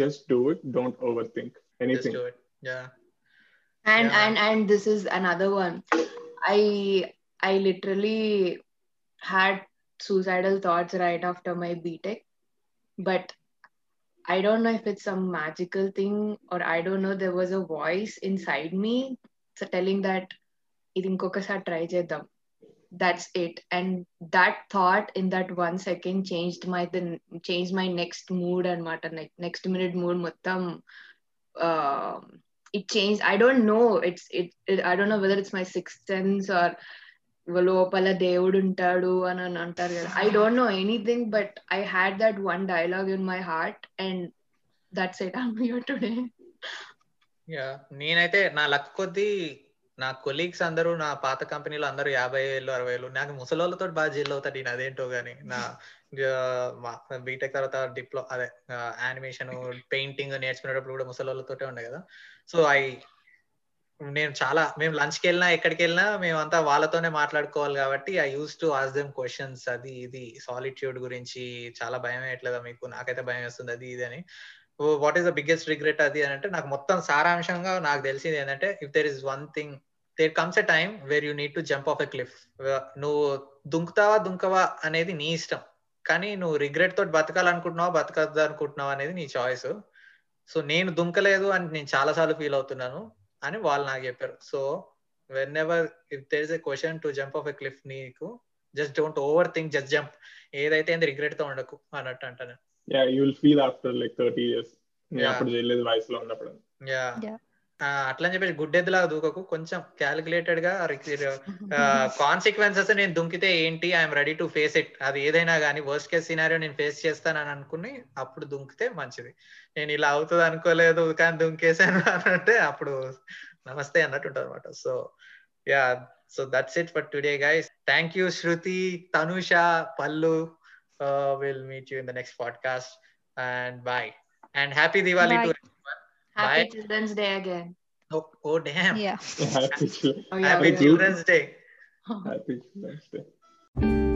just do it don't overthink anything it yeah and Yeah. and and this is another one i i literally had suicidal thoughts right after my BTEC, but I don't know if it's some magical thing or I don't know. There was a voice inside me telling that idinkokasa try chedam. That's it. And that thought in that one second changed my then changed my next mood and mata next minute mood muttam. Uh, it changed. I don't know. It's it, it. I don't know whether it's my sixth sense or లోపల దేవుడు ఉంటాడు అని అని అంటారు కదా. I don't know anything but I had that one dialogue in my heart and that's it I'm here today yeah నేనైతే నా luck కొద్దీ నా కొలీగ్స్ అందరూ నా పాత కంపెనీలో అందరూ యాభై ఏళ్ళు అరవై ఏళ్ళు నాకు ముసలోళ్ళతో బాగా జీల్ అవుతాడు నేను అదేంటో గానీ నా బీటెక్ తర్వాత డిప్లో అదే యానిమేషన్ పెయింటింగ్ నేర్చుకునేటప్పుడు కూడా ముసలోళ్ళతోటే ఉండే కదా. సో ఐ నేను చాలా మేము లంచ్కి వెళ్ళినా ఎక్కడికి వెళ్ళినా మేమంతా వాళ్ళతోనే మాట్లాడుకోవాలి కాబట్టి I use to ask them questions అది ఇది సాలిట్యూడ్ గురించి చాలా భయం వేయట్లేదా మీకు? నాకైతే భయం వేస్తుంది అది ఇది అని. What is the biggest regret అది అని అంటే నాకు మొత్తం సారాంశంగా నాకు తెలిసింది ఏంటంటే if there is one thing there comes a time where you need to jump off a cliff నువ్వు దుంకుతావా దుంకవా అనేది నీ ఇష్టం. కానీ నువ్వు రిగ్రెట్ తోటి బతకాలనుకుంటున్నావా బతకద్దు అనుకుంటున్నావా అనేది నీ చాయిస్ సో నేను దుంకలేదు అని నేను చాలా సార్లు ఫీల్ అవుతున్నాను. అని వాళ్ళు నాకు చెప్పారు. So whenever if there is a question to jump off a cliff నీకు just don't over think just jump ఏదైతే రిగ్రెట్తో ఉండకు అన్నట్టు అంటాను. Yeah you will feel after like thirty years Yeah. అప్పుడు చేయలేదు వయసులో ఉన్నప్పుడు. Yeah Yeah. అట్లా అని చెప్పేసి గుడ్డెద్దులాగా దూకకు. కొంచెం క్యాలిక్యులేటెడ్గా కాన్సిక్వెన్సెస్ నేను దుంకితే ఏంటి? I'm ready to face it అది ఏదైనా కానీ వర్స్ట్ కేస్ సినారియో నేను ఫేస్ చేస్తానని అనుకుని అప్పుడు దుంకితే మంచిది. నేను ఇలా అవుతుంది అనుకోలేదు కానీ దుంకేసాను అని అంటే అప్పుడు నమస్తే అన్నట్టు ఉంటుంది అనమాట so yeah so that's it for today guys thank you Shruti Tanusha Pallu will meet you in the next podcast and bye and happy Diwali to Happy Bye. Children's Day again. Oh, oh damn. Yeah. Happy, oh, Happy Children's Day. Happy Children's Day.